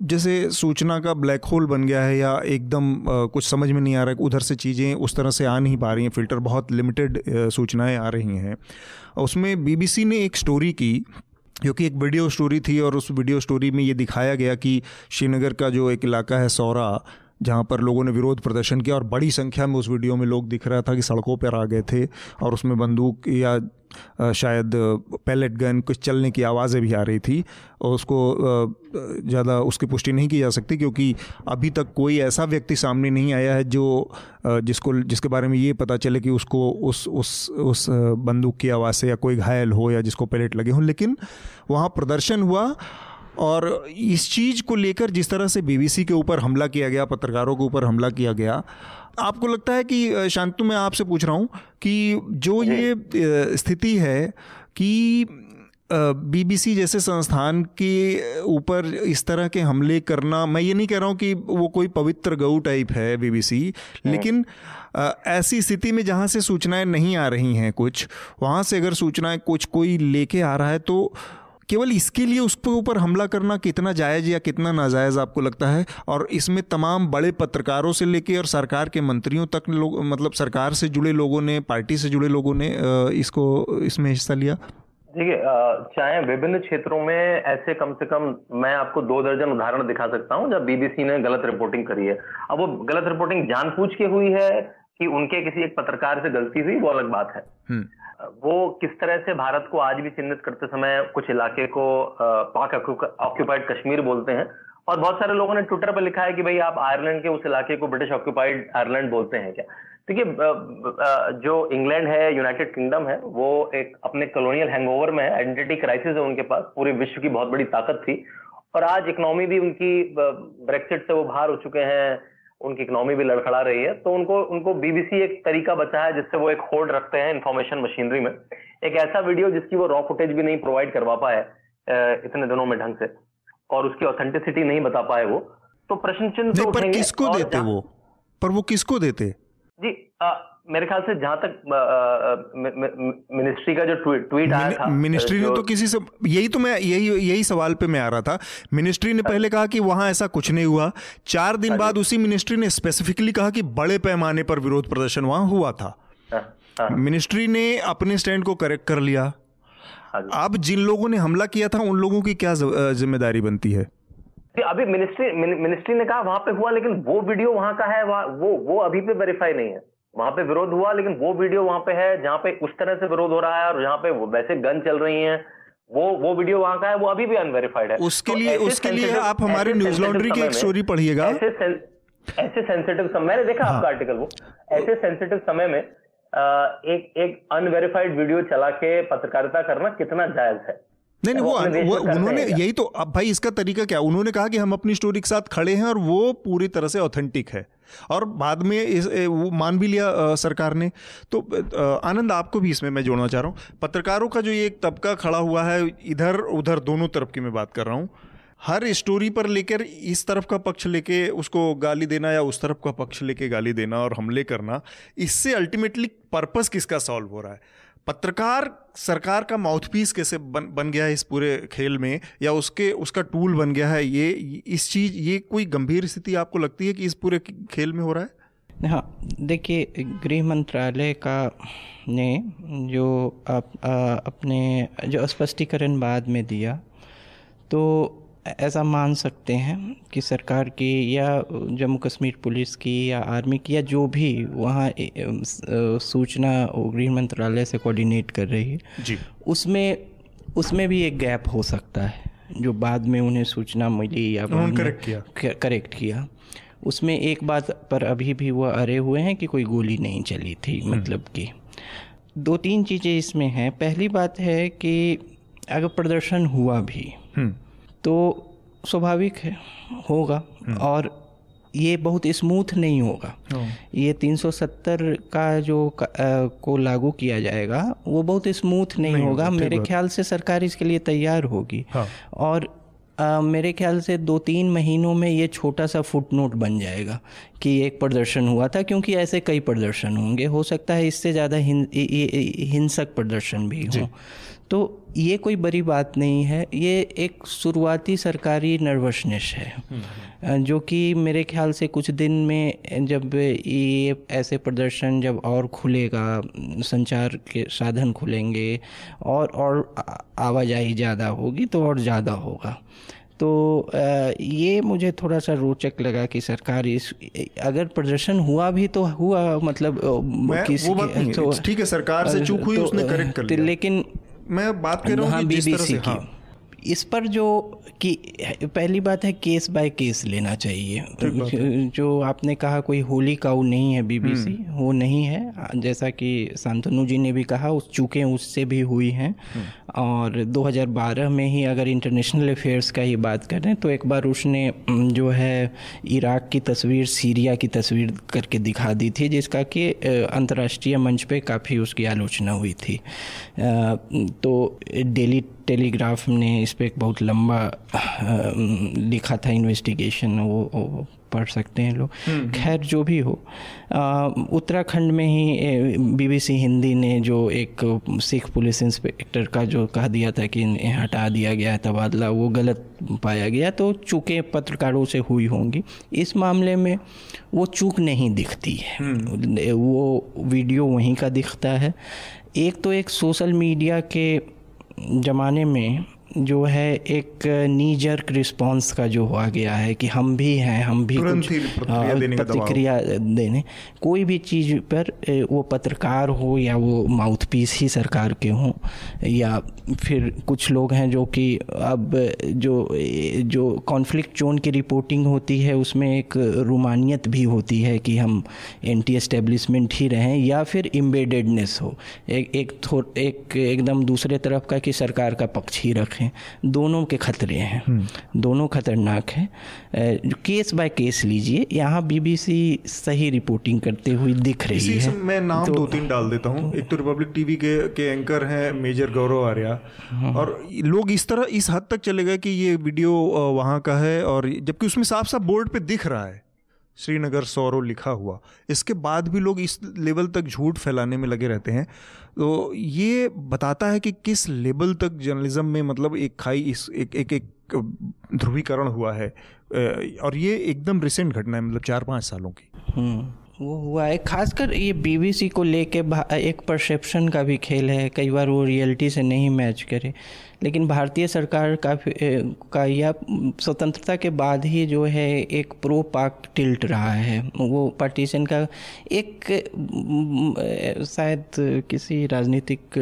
जैसे सूचना का ब्लैक होल बन गया है या एकदम कुछ समझ में नहीं आ रहा है उधर से चीज़ें उस तरह से आ नहीं पा रही हैं। फ़िल्टर बहुत लिमिटेड सूचनाएँ आ रही हैं। उसमें बीबीसी ने एक स्टोरी की क्योंकि एक वीडियो स्टोरी थी और उस वीडियो स्टोरी में ये दिखाया गया कि श्रीनगर का जो एक इलाका है सौरा जहाँ पर लोगों ने विरोध प्रदर्शन किया और बड़ी संख्या में उस वीडियो में लोग दिख रहा था कि सड़कों पर आ गए थे और उसमें बंदूक या शायद, पैलेट गन कुछ चलने की आवाज़ें भी आ रही थी। और उसको ज़्यादा उसकी पुष्टि नहीं की जा सकती क्योंकि अभी तक कोई ऐसा व्यक्ति सामने नहीं आया है जो जिसको, जिसके बारे में ये पता चले कि उसको उस उस उस बंदूक की आवाज़ से या कोई घायल हो या जिसको पैलेट लगे हों। लेकिन वहाँ प्रदर्शन हुआ और इस चीज़ को लेकर जिस तरह से बीबीसी के ऊपर हमला किया गया पत्रकारों के ऊपर हमला किया गया आपको लगता है कि शांतु मैं आपसे पूछ रहा हूँ कि जो ये स्थिति है कि बीबीसी जैसे संस्थान के ऊपर इस तरह के हमले करना मैं ये नहीं कह रहा हूँ कि वो कोई पवित्र गऊ टाइप है बीबीसी हाँ। लेकिन ऐसी स्थिति में जहाँ से सूचनाएँ नहीं आ रही हैं कुछ वहाँ से अगर सूचनाएँ कुछ कोई लेके आ रहा है तो केवल इसके लिए उसके ऊपर हमला करना कितना जायज़ या कितना नाजायज़ आपको लगता है? और इसमें तमाम बड़े पत्रकारों से लेके और सरकार के मंत्रियों तक लोग मतलब सरकार से जुड़े लोगों ने पार्टी से जुड़े लोगों ने इसको इसमें हिस्सा लिया? देखिए चाहे विभिन्न क्षेत्रों में ऐसे कम से कम मैं आपको दो दर्जन उदाहरण दिखा सकता हूँ जब बीबीसी ने गलत रिपोर्टिंग करी है। अब वो गलत रिपोर्टिंग जानबूझ के हुई है कि उनके किसी एक पत्रकार से गलती हुई वो अलग बात है। हम्म। वो किस तरह से भारत को आज भी चिन्हित करते समय कुछ इलाके को पाक ऑक्यूपाइड कश्मीर बोलते हैं? और बहुत सारे लोगों ने ट्विटर पर लिखा है कि भाई आप आयरलैंड के उस इलाके को ब्रिटिश ऑक्यूपाइड आयरलैंड बोलते हैं क्या? देखिए जो इंग्लैंड है, यूनाइटेड किंगडम है, वो एक अपने कॉलोनियल हैंगओवर में है आइडेंटिटी क्राइसिस है उनके पास, पूरे विश्व की बहुत बड़ी ताकत थी। और आज इकोनॉमी भी उनकी ब्रेक्सिट से वो बाहर हो चुके हैं उनकी इकोनॉमी भी लड़खड़ा रही है तो उनको उनको बीबीसी एक तरीका बचा है जिससे वो एक होल्ड रखते हैं इन्फॉर्मेशन मशीनरी में। एक ऐसा वीडियो जिसकी वो रॉ फुटेज भी नहीं प्रोवाइड करवा पाए इतने दिनों में ढंग से और उसकी ऑथेंटिसिटी नहीं बता पाए वो। तो प्रश्न चिन्ह तो पर किसको देते वो? पर वो किसको देते? जी आ, मेरे ख्याल से जहाँ तक मिनिस्ट्री का जो ट्वीट ट्वीट आया था मिनिस्ट्री ने तो किसी से यही तो मैं यही यही सवाल पे मैं आ रहा था। मिनिस्ट्री ने पहले कहा कि वहाँ ऐसा कुछ नहीं हुआ। चार दिन हाँ बाद उसी मिनिस्ट्री ने स्पेसिफिकली कहा कि बड़े पैमाने पर विरोध प्रदर्शन वहाँ हुआ था। हाँ, हाँ। मिनिस्ट्री ने अपने स्टैंड को करेक्ट कर लिया। अब जिन लोगों ने हमला किया था उन लोगों की क्या ज़िम्मेदारी बनती है? अभी मिनिस्ट्री मिनिस्ट्री ने कहा वहाँ पे हुआ लेकिन वो वीडियो वहाँ का है वो वो अभी पे वेरीफाई नहीं है। वहाँ पे विरोध हुआ लेकिन वो वीडियो वहाँ पे है जहाँ पे उस तरह से विरोध हो रहा है और जहाँ पे वैसे गन चल रही है। वो वो वीडियो वहाँ का है वो अभी भी अनवेरिफाइड है। उसके तो लिए उसके लिए आप हमारे न्यूज़ लॉन्ड्री की एक स्टोरी पढ़िएगा। ऐसे ऐसे सेंसिटिव समय मैंने देखा हाँ। आपका आर्टिकल वो। ऐसे सेंसिटिव समय में एक एक अनवेरिफाइड वीडियो चला के पत्रकारिता करना कितना जायज़ है। नहीं नहीं वो, वो, वो उन्होंने यही तो अब भाई इसका तरीका क्या? उन्होंने कहा कि हम अपनी स्टोरी के साथ खड़े हैं और वो पूरी तरह से ऑथेंटिक है। और बाद में इस वो मान भी लिया सरकार ने। तो आनंद आपको भी इसमें मैं जोड़ना चाह रहा हूँ। पत्रकारों का जो ये एक तबका खड़ा हुआ है, इधर उधर दोनों तरफ़ की मैं बात कर रहा हूँ। हर स्टोरी पर लेकर, इस तरफ़ का पक्ष लेके उसको गाली देना या उस तरफ़ का पक्ष लेके गाली देना और हमले करना, इससे अल्टीमेटली पर्पस किसका सॉल्व हो रहा है? पत्रकार सरकार का माउथपीस कैसे बन बन गया है इस पूरे खेल में या उसके उसका टूल बन गया है ये इस चीज़ ये कोई गंभीर स्थिति आपको लगती है कि इस पूरे खेल में हो रहा है? हाँ देखिए गृह मंत्रालय का ने जो आप आ, अपने जो स्पष्टीकरण बाद में दिया तो ऐसा मान सकते हैं कि सरकार की या जम्मू कश्मीर पुलिस की या आर्मी की या जो भी वहाँ सूचना गृह मंत्रालय से कोऑर्डिनेट कर रही है जी। उसमें उसमें भी एक गैप हो सकता है जो बाद में उन्हें सूचना मिली या करेक्ट किया। करेक्ट किया। उसमें एक बात पर अभी भी वो अरे हुए हैं कि कोई गोली नहीं चली थी हम्म। मतलब कि। दो तीन चीज़ें इसमें हैं। पहली बात है कि अगर प्रदर्शन हुआ भी हम्म। तो स्वाभाविक है होगा। हम्म। और ये बहुत स्मूथ नहीं होगा। ये 370 का जो का, आ, को लागू किया जाएगा वो बहुत स्मूथ नहीं, नहीं होगा। मेरे ख्याल से सरकार इसके लिए तैयार होगी। हाँ। और आ, मेरे ख्याल से दो तीन महीनों में ये छोटा सा फुट नोट बन जाएगा कि एक प्रदर्शन हुआ था क्योंकि ऐसे कई प्रदर्शन होंगे। हो सकता है इससे ज़्यादा हिंसक प्रदर्शन भी हो। तो ये कोई बड़ी बात नहीं है। ये एक शुरुआती सरकारी नर्वसनेस है। जो कि मेरे ख्याल से कुछ दिन में जब ये ऐसे प्रदर्शन जब और खुलेगा संचार के साधन खुलेंगे और और आवाजाही ज़्यादा होगी तो और ज़्यादा होगा। तो ये मुझे थोड़ा सा रोचक लगा कि सरकार इस अगर प्रदर्शन हुआ भी तो हुआ मतलब किसी तो ठीक है सरकार से चूक हुई तो, उसने करेक्ट कर लिया। लेकिन मैं बात कर रहा हूँ हाँ, जिस तरह से हाँ। इस पर जो कि पहली बात है केस बाय केस लेना चाहिए। जो आपने कहा कोई होली काउ नहीं है बीबीसी हम्म। वो नहीं है। जैसा कि शांतनु जी ने भी कहा उस चूकें उससे भी हुई हैं। हम्म। और 2012 में ही अगर इंटरनेशनल अफेयर्स का ही बात करें तो एक बार उसने जो है इराक की तस्वीर सीरिया की तस्वीर करके दिखा दी थी जिसका कि अंतर्राष्ट्रीय मंच पे काफ़ी उसकी आलोचना हुई थी। तो डेली टेलीग्राफ ने इस पर एक बहुत लंबा लिखा था इन्वेस्टिगेशन वो, वो पढ़ सकते हैं लोग। खैर जो भी हो उत्तराखंड में ही बीबीसी हिंदी ने जो एक सिख पुलिस इंस्पेक्टर का जो कह दिया था कि हटा दिया गया है तबादला वो गलत पाया गया तो चूके पत्रकारों से हुई होंगी। इस मामले में वो चूक नहीं दिखती है। वो वीडियो वहीं का दिखता है। एक तो एक सोशल मीडिया के ज़माने में जो है एक नी जर्क रिस्पॉन्स का जो हुआ गया है कि हम भी हैं हम भी कुछ प्रतिक्रिया देने कोई भी चीज़ पर वो पत्रकार हो या वो माउथ पीस ही सरकार के हों या फिर कुछ लोग हैं जो कि अब जो जो कॉन्फ्लिक्ट जोन की रिपोर्टिंग होती है उसमें एक रुमानियत भी होती है कि हम एंटी एस्टेब्लिशमेंट ही रहें या फिर इम्बेडेडनेस हो। एक एक एक एकदम दूसरे तरफ़ का कि सरकार का पक्ष ही रखें। हैं। दोनों के खतरे हैं। हम्म। दोनों खतरनाक हैं। केस बाय केस लीजिए यहाँ बीबीसी सही रिपोर्टिंग करते हुए दिख रही है। मैं नाम तो, दो तीन डाल देता हूँ। तो, एक तो रिपब्लिक टीवी के के एंकर हैं मेजर गौरव आर्या। और लोग इस तरह इस हद तक चले गए कि ये वीडियो वहाँ का है और जबकि उसमें साफ़ साफ़ बोर्ड पे दिख रहा है। श्रीनगर सौरव लिखा हुआ। इसके बाद भी लोग इस लेवल तक झूठ फैलाने में लगे रहते हैं। तो ये बताता है कि किस लेवल तक जर्नलिज्म में मतलब एक खाई इस एक एक एक ध्रुवीकरण हुआ है। और ये एकदम रिसेंट घटना है मतलब चार पाँच सालों की। हम्म, वो हुआ है। खासकर ये बीबीसी को लेके एक परसेप्शन का भी खेल है। कई बार वो रियलिटी से नहीं मैच करे। लेकिन भारतीय सरकार का का यह स्वतंत्रता के बाद ही जो है एक प्रो पाक टिल्ट रहा है। वो पार्टीशन का एक शायद किसी राजनीतिक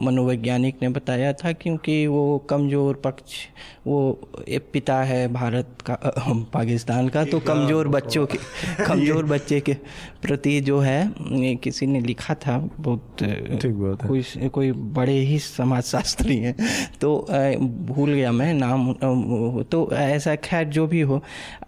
मनोवैज्ञानिक ने बताया था क्योंकि वो कमज़ोर पक्ष वो एक पिता है भारत का पाकिस्तान का तो कमज़ोर बच्चों के कमज़ोर बच्चे के प्रति जो है किसी ने लिखा था बहुत कोई कोई बड़े ही समाजशास्त्री हैं। तो भूल गया मैं नाम तो ऐसा खैर जो भी हो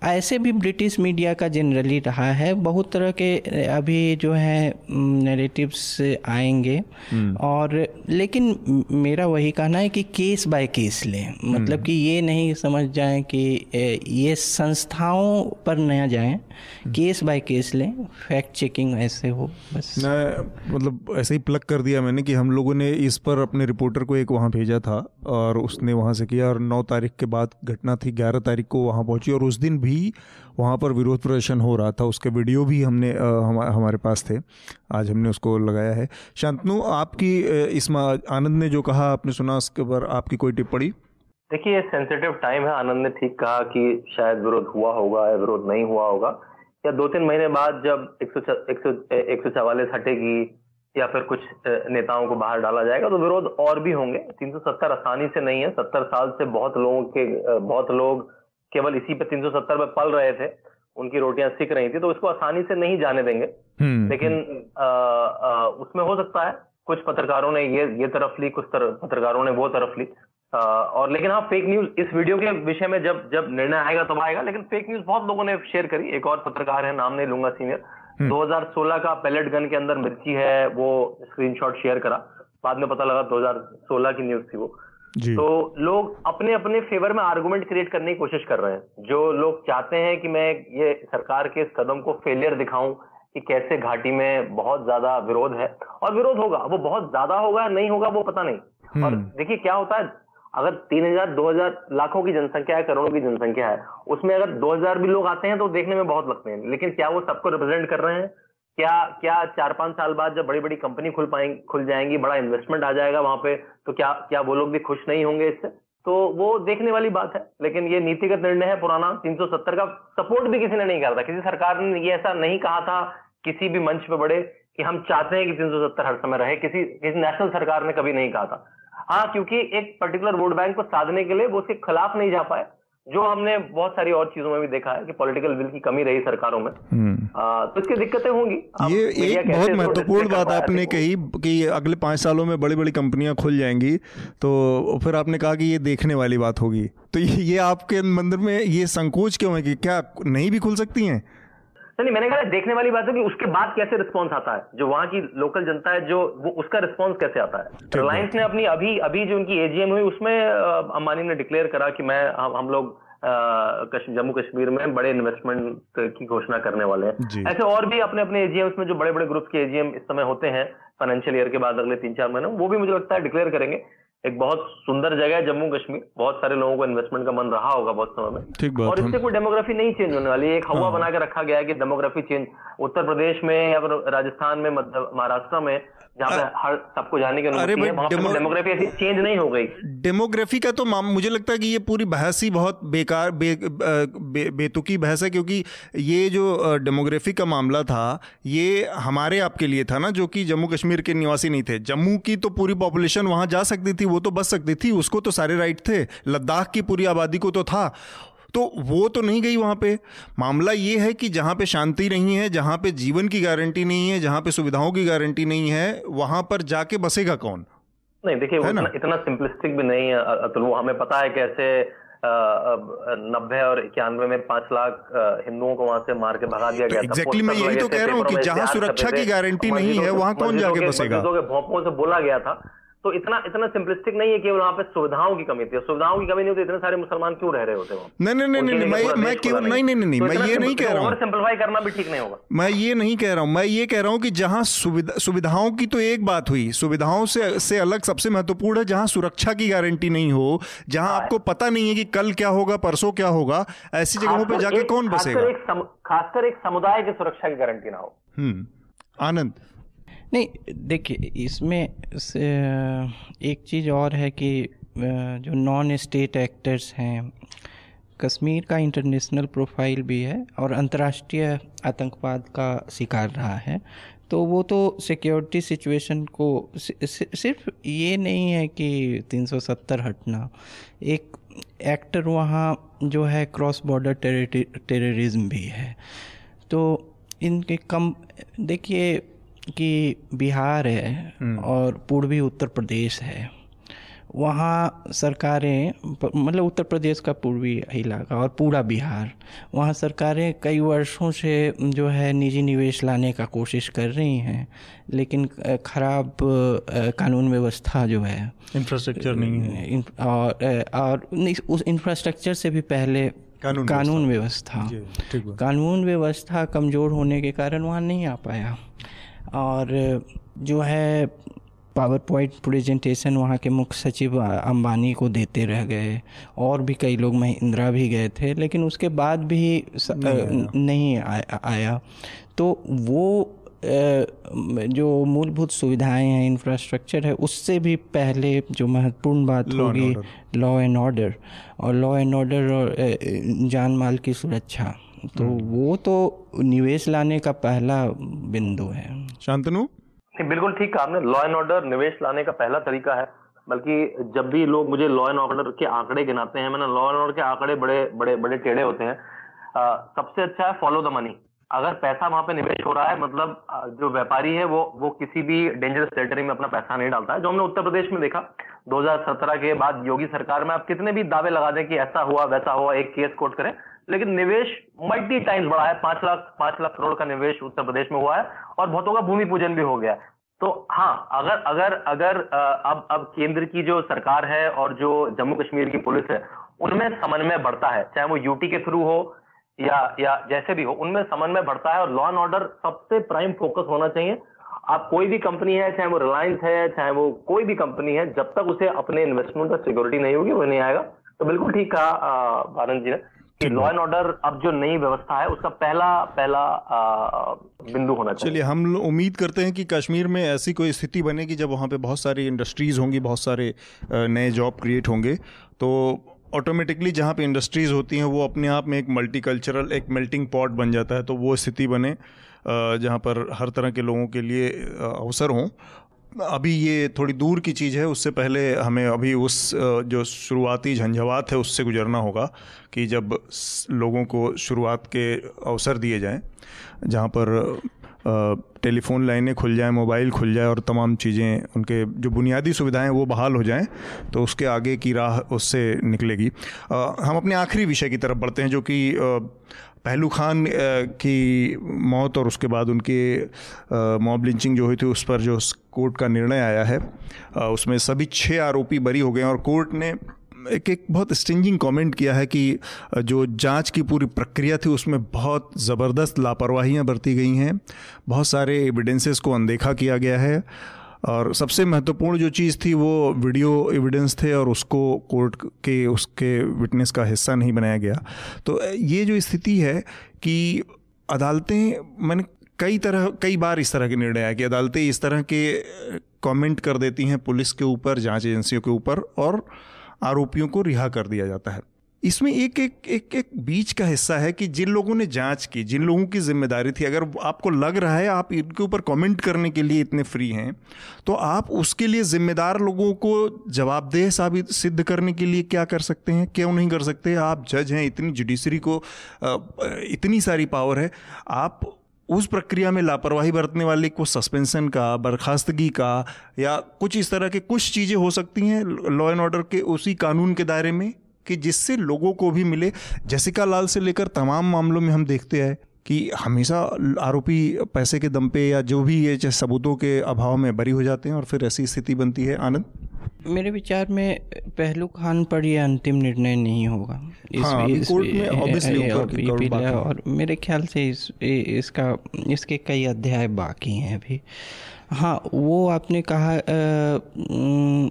ऐसे भी ब्रिटिश मीडिया का जनरली रहा है। बहुत तरह के अभी जो है नैरेटिव्स आएँगे। हम्म। और लेकिन मेरा वही कहना है कि केस बाय केस लें। मतलब हम्म। कि ये नहीं समझ जाएँ कि ये संस्थाओं पर न जाएँ केस बाय केस लें फैक्ट चेकिंग ऐसे हो बस। मैं मतलब ऐसे ही प्लग कर दिया मैंने कि हम लोगों ने इस पर अपने रिपोर्टर को एक वहाँ भेजा था और उसने वहाँ से किया और नौ तारीख के बाद घटना थी ग्यारह तारीख को वहाँ पहुँची और उस दिन भी वहाँ पर विरोध प्रदर्शन हो रहा था। उसके वीडियो भी हमने हम, हमारे पास थे। आज हमने उसको लगाया है। शांतनु आपकी इस आनंद ने जो कहा आपने सुना उसके पर आपकी कोई टिप्पणी? देखिए ये सेंसिटिव टाइम है। आनंद ने ठीक कहा कि शायद विरोध हुआ होगा या विरोध नहीं हुआ होगा। या दो तीन महीने बाद जब एक सौ एक सौ चवालीस हटेगी या फिर कुछ नेताओं को बाहर डाला जाएगा तो विरोध और भी होंगे। 370 आसानी से नहीं है। सत्तर साल से बहुत लोगों के बहुत लोग केवल इसी पे 370 पे पल रहे थे उनकी रोटियाँ सिक रही थी तो इसको आसानी से नहीं जाने देंगे। हम्म, लेकिन आ, आ, उसमें हो सकता है कुछ पत्रकारों ने ये ये तरफ़ ली कुछ तर, पत्रकारों ने वो तरफ़ ली। आ, और लेकिन हाँ फेक न्यूज़ इस वीडियो के विषय में जब जब निर्णय आएगा तब आएगा लेकिन फेक न्यूज़ बहुत लोगों ने शेयर करी। एक और पत्रकार है नाम नहीं लूँगा सीनियर 2016 हम्म। का पैलेट गन के अंदर मिर्ची है वो स्क्रीनशॉट शेयर करा। बाद में पता लगा 2016 की न्यूज़ थी वो। तो लोग अपने अपने फेवर में आर्गुमेंट क्रिएट करने की कोशिश कर रहे हैं। जो लोग चाहते हैं कि मैं ये सरकार के इस कदम को फेलियर दिखाऊँ कि कैसे घाटी में बहुत ज़्यादा विरोध है। और विरोध होगा वो बहुत ज़्यादा होगा नहीं होगा वो पता नहीं। और हम्म। देखिए क्या होता है अगर तीन हज़ार दो हज़ार लाखों की जनसंख्या है करोड़ों की जनसंख्या है उसमें अगर दो हज़ार भी लोग आते हैं तो देखने में बहुत लगते हैं। लेकिन क्या वो सबको रिप्रेजेंट कर रहे हैं? क्या क्या चार पाँच साल बाद जब बड़ी बड़ी कंपनी खुल पाएँगी खुल जाएँगी, बड़ा इन्वेस्टमेंट आ जाएगा वहाँ पे तो क्या क्या वो लोग भी खुश नहीं होंगे इससे? तो वो देखने वाली बात है, लेकिन ये नीतिगत निर्णय है पुराना 370 का सपोर्ट भी किसी ने नहीं करा था। किसी सरकार ने ये ऐसा नहीं कहा था, किसी भी मंच पे बड़े, कि हम चाहते हैं कि 370 हर समय रहे, किसी किसी नेशनल सरकार ने कभी नहीं कहा था। हाँ क्योंकि एक पर्टिकुलर वोट बैंक को साधने के लिए वो उसके खिलाफ नहीं जा पाए। जो हमने बहुत सारी और चीज़ों में भी देखा है कि पॉलिटिकल विल की कमी रही सरकारों में। हम्म। आ, तो इसकी दिक्कतें होंगी। ये एक बहुत महत्वपूर्ण बात आपने कही कि अगले पाँच सालों में बड़ी बड़ी कंपनियाँ खुल जाएँगी तो फिर आपने कहा कि ये देखने वाली बात होगी। तो ये, ये आपके मंदिर में ये संकोच क्यों है कि क्या नहीं भी खुल सकती हैं? नहीं मैंने कहा देखने वाली बात है कि उसके बाद कैसे रिस्पॉन्स आता है? जो वहाँ की लोकल जनता है जो वो उसका रिस्पॉन्स कैसे आता है? रिलायंस ने अपनी अभी अभी जो उनकी एजीएम हुई उसमें अंबानी ने डिक्लेयर करा कि मैं हम, हम लोग जम्मू कश्मीर में बड़े इन्वेस्टमेंट की घोषणा करने वाले हैं। ऐसे और भी अपने अपने एजीएम में जो बड़े बड़े ग्रुप के एजीएम इस समय होते हैं फाइनेंशियल ईयर के बाद अगले तीन चार महीने वो भी मुझे लगता है डिक्लेयर करेंगे। एक बहुत सुंदर जगह है जम्मू कश्मीर। बहुत सारे लोगों को इन्वेस्टमेंट का मन रहा होगा बहुत समय में। ठीक बात और इससे कोई डेमोग्राफी नहीं चेंज होने वाली। एक हवा हाँ। बना के रखा गया है कि डेमोग्राफी चेंज उत्तर प्रदेश में या फिर राजस्थान में महाराष्ट्र में जहाँ हर सबको जाने की अनुमति डेमोग्राफी ऐसी चेंज नहीं हो गई। डेमोग्राफी का तो मुझे लगता है कि ये पूरी बहस ही बहुत बेकार बे, बे, बेतुकी बहस है क्योंकि ये जो डेमोग्राफी का मामला था ये हमारे आपके लिए था ना जो कि जम्मू कश्मीर के निवासी नहीं थे। जम्मू की तो पूरी पॉपुलेशन वहाँ जा सकती थी वो तो बच सकती थी उसको तो सारे राइट थे लद्दाख की पूरी आबादी को तो था। तो वो तो नहीं गई वहाँ पे। मामला ये है कि जहाँ पे शांति नहीं है जहाँ पे जीवन की गारंटी नहीं है जहाँ पे सुविधाओं की गारंटी नहीं है वहाँ पर जाके बसेगा कौन? नहीं देखिए इतना, इतना सिंपलिस्टिक भी नहीं है अतुल। वो हमें पता है कैसे नब्बे और इक्यानवे में पाँच लाख हिंदुओं को वहाँ से मार के भगा दिया गया एग्जैक्टली मैं यही तो कह रहा हूँ कि जहाँ सुरक्षा की गारंटी नहीं है वहाँ कौन जाके बसेगा? भोंपों से बोला गया था। तो इतना इतना सिंपलिस्टिक नहीं है केवल वहाँ पे सुविधाओं की कमी थी। सुविधाओं की कमी नहीं होती इतने सारे मुसलमान क्यों रह रहे होते वहाँ? नहीं नहीं नहीं नहीं मैं मैं केवल नहीं नहीं नहीं मैं ये नहीं कह रहा हूँ। सिंपलीफाई करना भी ठीक नहीं होगा। मैं ये नहीं कह रहा हूँ। मैं ये कह रहा हूँ कि जहाँ सुविधाओं की तो एक बात हुई। सुविधाओं से से अलग सबसे महत्वपूर्ण है जहाँ सुरक्षा की गारंटी नहीं हो जहाँ हाँ। आपको पता नहीं है कि कल क्या होगा परसों क्या होगा ऐसी जगहों पे जाके कौन बसेगा? खासकर एक समुदाय की सुरक्षा की गारंटी ना हो। हम्म। आनंद। नहीं, देखिए, इसमें से एक चीज़ और है कि जो नॉन स्टेट एक्टर्स हैं, कश्मीर का इंटरनेशनल प्रोफ़ाइल भी है और अंतर्राष्ट्रीय आतंकवाद का शिकार रहा है। तो वो तो सिक्योरिटी सिचुएशन को सिर्फ़ ये नहीं है कि 370 हटना। एक एक्टर वहाँ जो है क्रॉस बॉर्डर टेररिज्म भी है। तो इनके कम, देखिए कि बिहार है हम्म। और पूर्वी उत्तर प्रदेश है। वहाँ सरकारें मतलब उत्तर प्रदेश का पूर्वी इलाका और पूरा बिहार वहाँ सरकारें कई वर्षों से जो है निजी निवेश लाने का कोशिश कर रही हैं लेकिन ख़राब कानून व्यवस्था जो है इंफ्रास्ट्रक्चर नहीं है। और और उस इंफ्रास्ट्रक्चर से भी पहले कानून, कानून व्यवस्था। कानून व्यवस्था कमज़ोर होने के कारण वहाँ नहीं आ पाया। और जो है पावर पॉइंट प्रेजेंटेशन वहाँ के मुख्य सचिव अंबानी को देते रह गए और भी कई लोग महिंद्रा भी गए थे लेकिन उसके बाद भी नहीं, नहीं आया, आया। तो वो जो मूलभूत सुविधाएँ हैं इंफ्रास्ट्रक्चर है उससे भी पहले जो महत्वपूर्ण बात होगी लॉ एंड ऑर्डर और लॉ एंड ऑर्डर और जान माल की सुरक्षा। तो हम्म। वो तो निवेश लाने का पहला बिंदु है। शांतनु? बिल्कुल ठीक कहा आपने। लॉ एंड ऑर्डर निवेश लाने का पहला तरीका है बल्कि जब भी लोग मुझे लॉ एंड ऑर्डर के आंकड़े गिनाते हैं मैंने लॉ एंड ऑर्डर के आंकड़े बड़े बड़े बड़े टेढ़े होते हैं। आ, सबसे अच्छा है फॉलो द मनी अगर पैसा वहाँ पे निवेश हो रहा है मतलब जो व्यापारी है वो वो किसी भी डेंजरस टेरिटरी में अपना पैसा नहीं डालता है जो हमने उत्तर प्रदेश में देखा। 2017 के बाद योगी सरकार में आप कितने भी दावे लगा दें कि ऐसा हुआ वैसा हुआ एक केस कोर्ट करें लेकिन निवेश मल्टी टाइम्स बढ़ा है। पाँच लाख पाँच लाख करोड़ का निवेश उत्तर प्रदेश में हुआ है और बहुतों का भूमि पूजन भी हो गया तो हाँ अगर अगर अगर अब अब केंद्र की जो सरकार है और जो जम्मू कश्मीर की पुलिस है, उनमें समन्वय बढ़ता है। चाहे वो यूटी के थ्रू हो या या जैसे भी हो, उनमें समन्वय बढ़ता है और लॉ एंड ऑर्डर सबसे प्राइम फोकस होना चाहिए। आप कोई भी कंपनी है, चाहे वो रिलायंस है, चाहे वो कोई भी कंपनी है, जब तक उसे अपने इन्वेस्टमेंट पर सिक्योरिटी नहीं होगी, वो नहीं आएगा। तो बिल्कुल ठीक कहा आनंद जी ने। कि लॉ एंड ऑर्डर अब जो नई व्यवस्था है उसका पहला पहला बिंदु होना चाहिए। चलिए हम उम्मीद करते हैं कि कश्मीर में ऐसी कोई स्थिति बनेगी जब वहाँ पे बहुत सारी इंडस्ट्रीज़ होंगी बहुत सारे नए जॉब क्रिएट होंगे। तो ऑटोमेटिकली जहाँ पे इंडस्ट्रीज़ होती हैं वो अपने आप में एक मल्टीकल्चरल एक मेल्टिंग पॉट बन जाता है तो वो स्थिति बने जहाँ पर हर तरह के लोगों के लिए अवसर हों। अभी ये थोड़ी दूर की चीज़ है, उससे पहले हमें अभी उस जो शुरुआती झंझवात है, उससे गुजरना होगा कि जब लोगों को शुरुआत के अवसर दिए जाएँ, जहाँ पर टेलीफोन लाइनें खुल जाएँ, मोबाइल खुल जाए और तमाम चीज़ें, उनके जो बुनियादी सुविधाएँ वो बहाल हो जाएँ तो उसके आगे की राह उससे निकलेगी। हम अपने आखिरी विषय की तरफ़ बढ़ते हैं, जो कि पहलू खान की मौत और उसके बाद उनके मॉब लिंचिंग जो हुई थी उस पर जो कोर्ट का निर्णय आया है उसमें सभी छः आरोपी बरी हो गए और कोर्ट ने एक एक बहुत स्टिंजिंग कमेंट किया है कि जो जाँच की पूरी प्रक्रिया थी उसमें बहुत ज़बरदस्त लापरवाहियाँ बरती गई हैं। बहुत सारे एविडेंसेस को अनदेखा किया गया है। और सबसे महत्वपूर्ण जो चीज़ थी वो वीडियो एविडेंस थे और उसको कोर्ट के, उसके विटनेस का हिस्सा नहीं बनाया गया। तो ये जो स्थिति है कि अदालतें, मैंने कई तरह, कई बार इस तरह के निर्णय आए कि अदालतें इस तरह के कमेंट कर देती हैं, पुलिस के ऊपर, जाँच एजेंसियों के ऊपर और आरोपियों को रिहा कर दिया जाता है। इसमें एक एक एक एक बीच का हिस्सा है कि जिन लोगों ने जाँच की, जिन लोगों की ज़िम्मेदारी थी, अगर आपको लग रहा है आप इनके ऊपर कमेंट करने के लिए इतने फ्री हैं तो आप उसके लिए जिम्मेदार लोगों को जवाबदेह साबित, सिद्ध करने के लिए क्या कर सकते हैं? क्यों नहीं कर सकते? आप जज हैं, इतनी जुडिशरी को इतनी सारी पावर है, आप उस प्रक्रिया में लापरवाही बरतने वाले को सस्पेंशन का, बर्खास्तगी का, या कुछ इस तरह के कुछ चीज़ें हो सकती हैं लॉ एंड ऑर्डर के उसी कानून के दायरे में? कि जिससे लोगों को भी मिले। जैसिका लाल से लेकर तमाम मामलों में हम देखते हैं कि हमेशा आरोपी पैसे के दम पे या जो भी ये सबूतों के अभाव में बरी हो जाते हैं और फिर ऐसी स्थिति बनती है। आनंद? मेरे विचार में पहलू खान पर यह अंतिम निर्णय नहीं होगा। इस, हाँ, इस, कोर्ट में ऑब्वियसली और मेरे ख्याल से इस इसका इसके कई अध्याय बाकी हैं अभी। हाँ वो आपने कहा आ,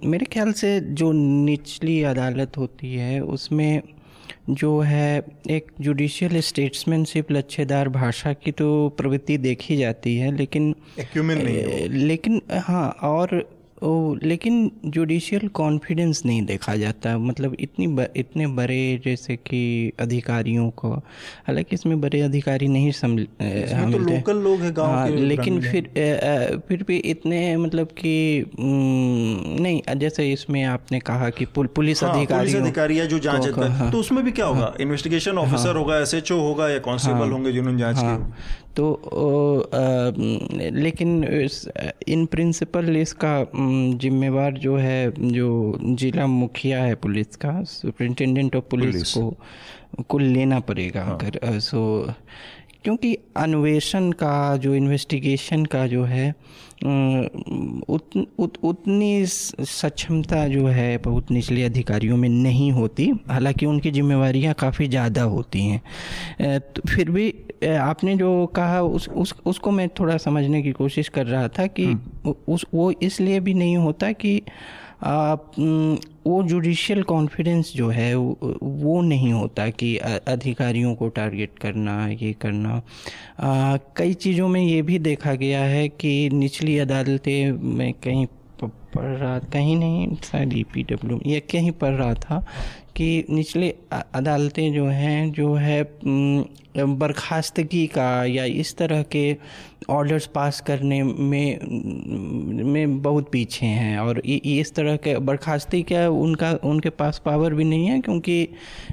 मेरे ख्याल से जो निचली अदालत होती है उसमें जो है एक जुडिशियल स्टेट्समैनशिप लच्छेदार भाषा की तो प्रवृत्ति देखी जाती है लेकिन नहीं लेकिन हाँ और ओ, लेकिन जुडिशियल कॉन्फिडेंस नहीं देखा जाता। मतलब इतनी ब, इतने बड़े जैसे कि अधिकारियों को हालाँकि इसमें बड़े अधिकारी नहीं समझ हाँ, तो लोकल लोग हैं गाँव हाँ, के लेकिन फिर आ, फिर भी इतने मतलब कि नहीं जैसे इसमें आपने कहा कि पुल, पुलिस हाँ, अधिकारी पुलिस अधिकारी जो जाँच हाँ, तो उसमें भी क्या होगा? इन्वेस्टिगेशन हाँ, ऑफिसर होगा एस होगा या कॉन्स्टेबल हाँ, होंगे जिन्होंने जाँच तो आ, लेकिन इन प्रिंसिपल इसका जिम्मेवार जो है जो जिला मुखिया है पुलिस का सुप्रिंटेंडेंट ऑफ़ पुलिस, पुलिस को को लेना पड़ेगा हाँ। अगर सो क्योंकि अन्वेषण का जो इन्वेस्टिगेशन का जो है उत, उत, उतनी सक्षमता जो है बहुत निचले अधिकारियों में नहीं होती हालाँकि उनकी जिम्मेवारियाँ काफ़ी ज़्यादा होती हैं तो फिर भी आपने जो कहा उस, उस उसको मैं थोड़ा समझने की कोशिश कर रहा था कि हम्म। उस वो इसलिए भी नहीं होता कि वो जुडिशियल कॉन्फिडेंस जो है, वो नहीं होता कि अधिकारियों को टारगेट करना, ये करना। कई चीज़ों में ये भी देखा गया है कि निचली अदालतें, में कहीं पढ़ रहा, कहीं नहीं, शायद ई पी डब्ल्यू या कहीं पढ़ रहा था कि निचले अदालतें जो हैं जो है बर्खास्तगी का या इस तरह के ऑर्डर्स पास करने में में बहुत पीछे हैं और इस तरह के बर्खास्ती क्या उनका उनके पास पावर भी नहीं है क्योंकि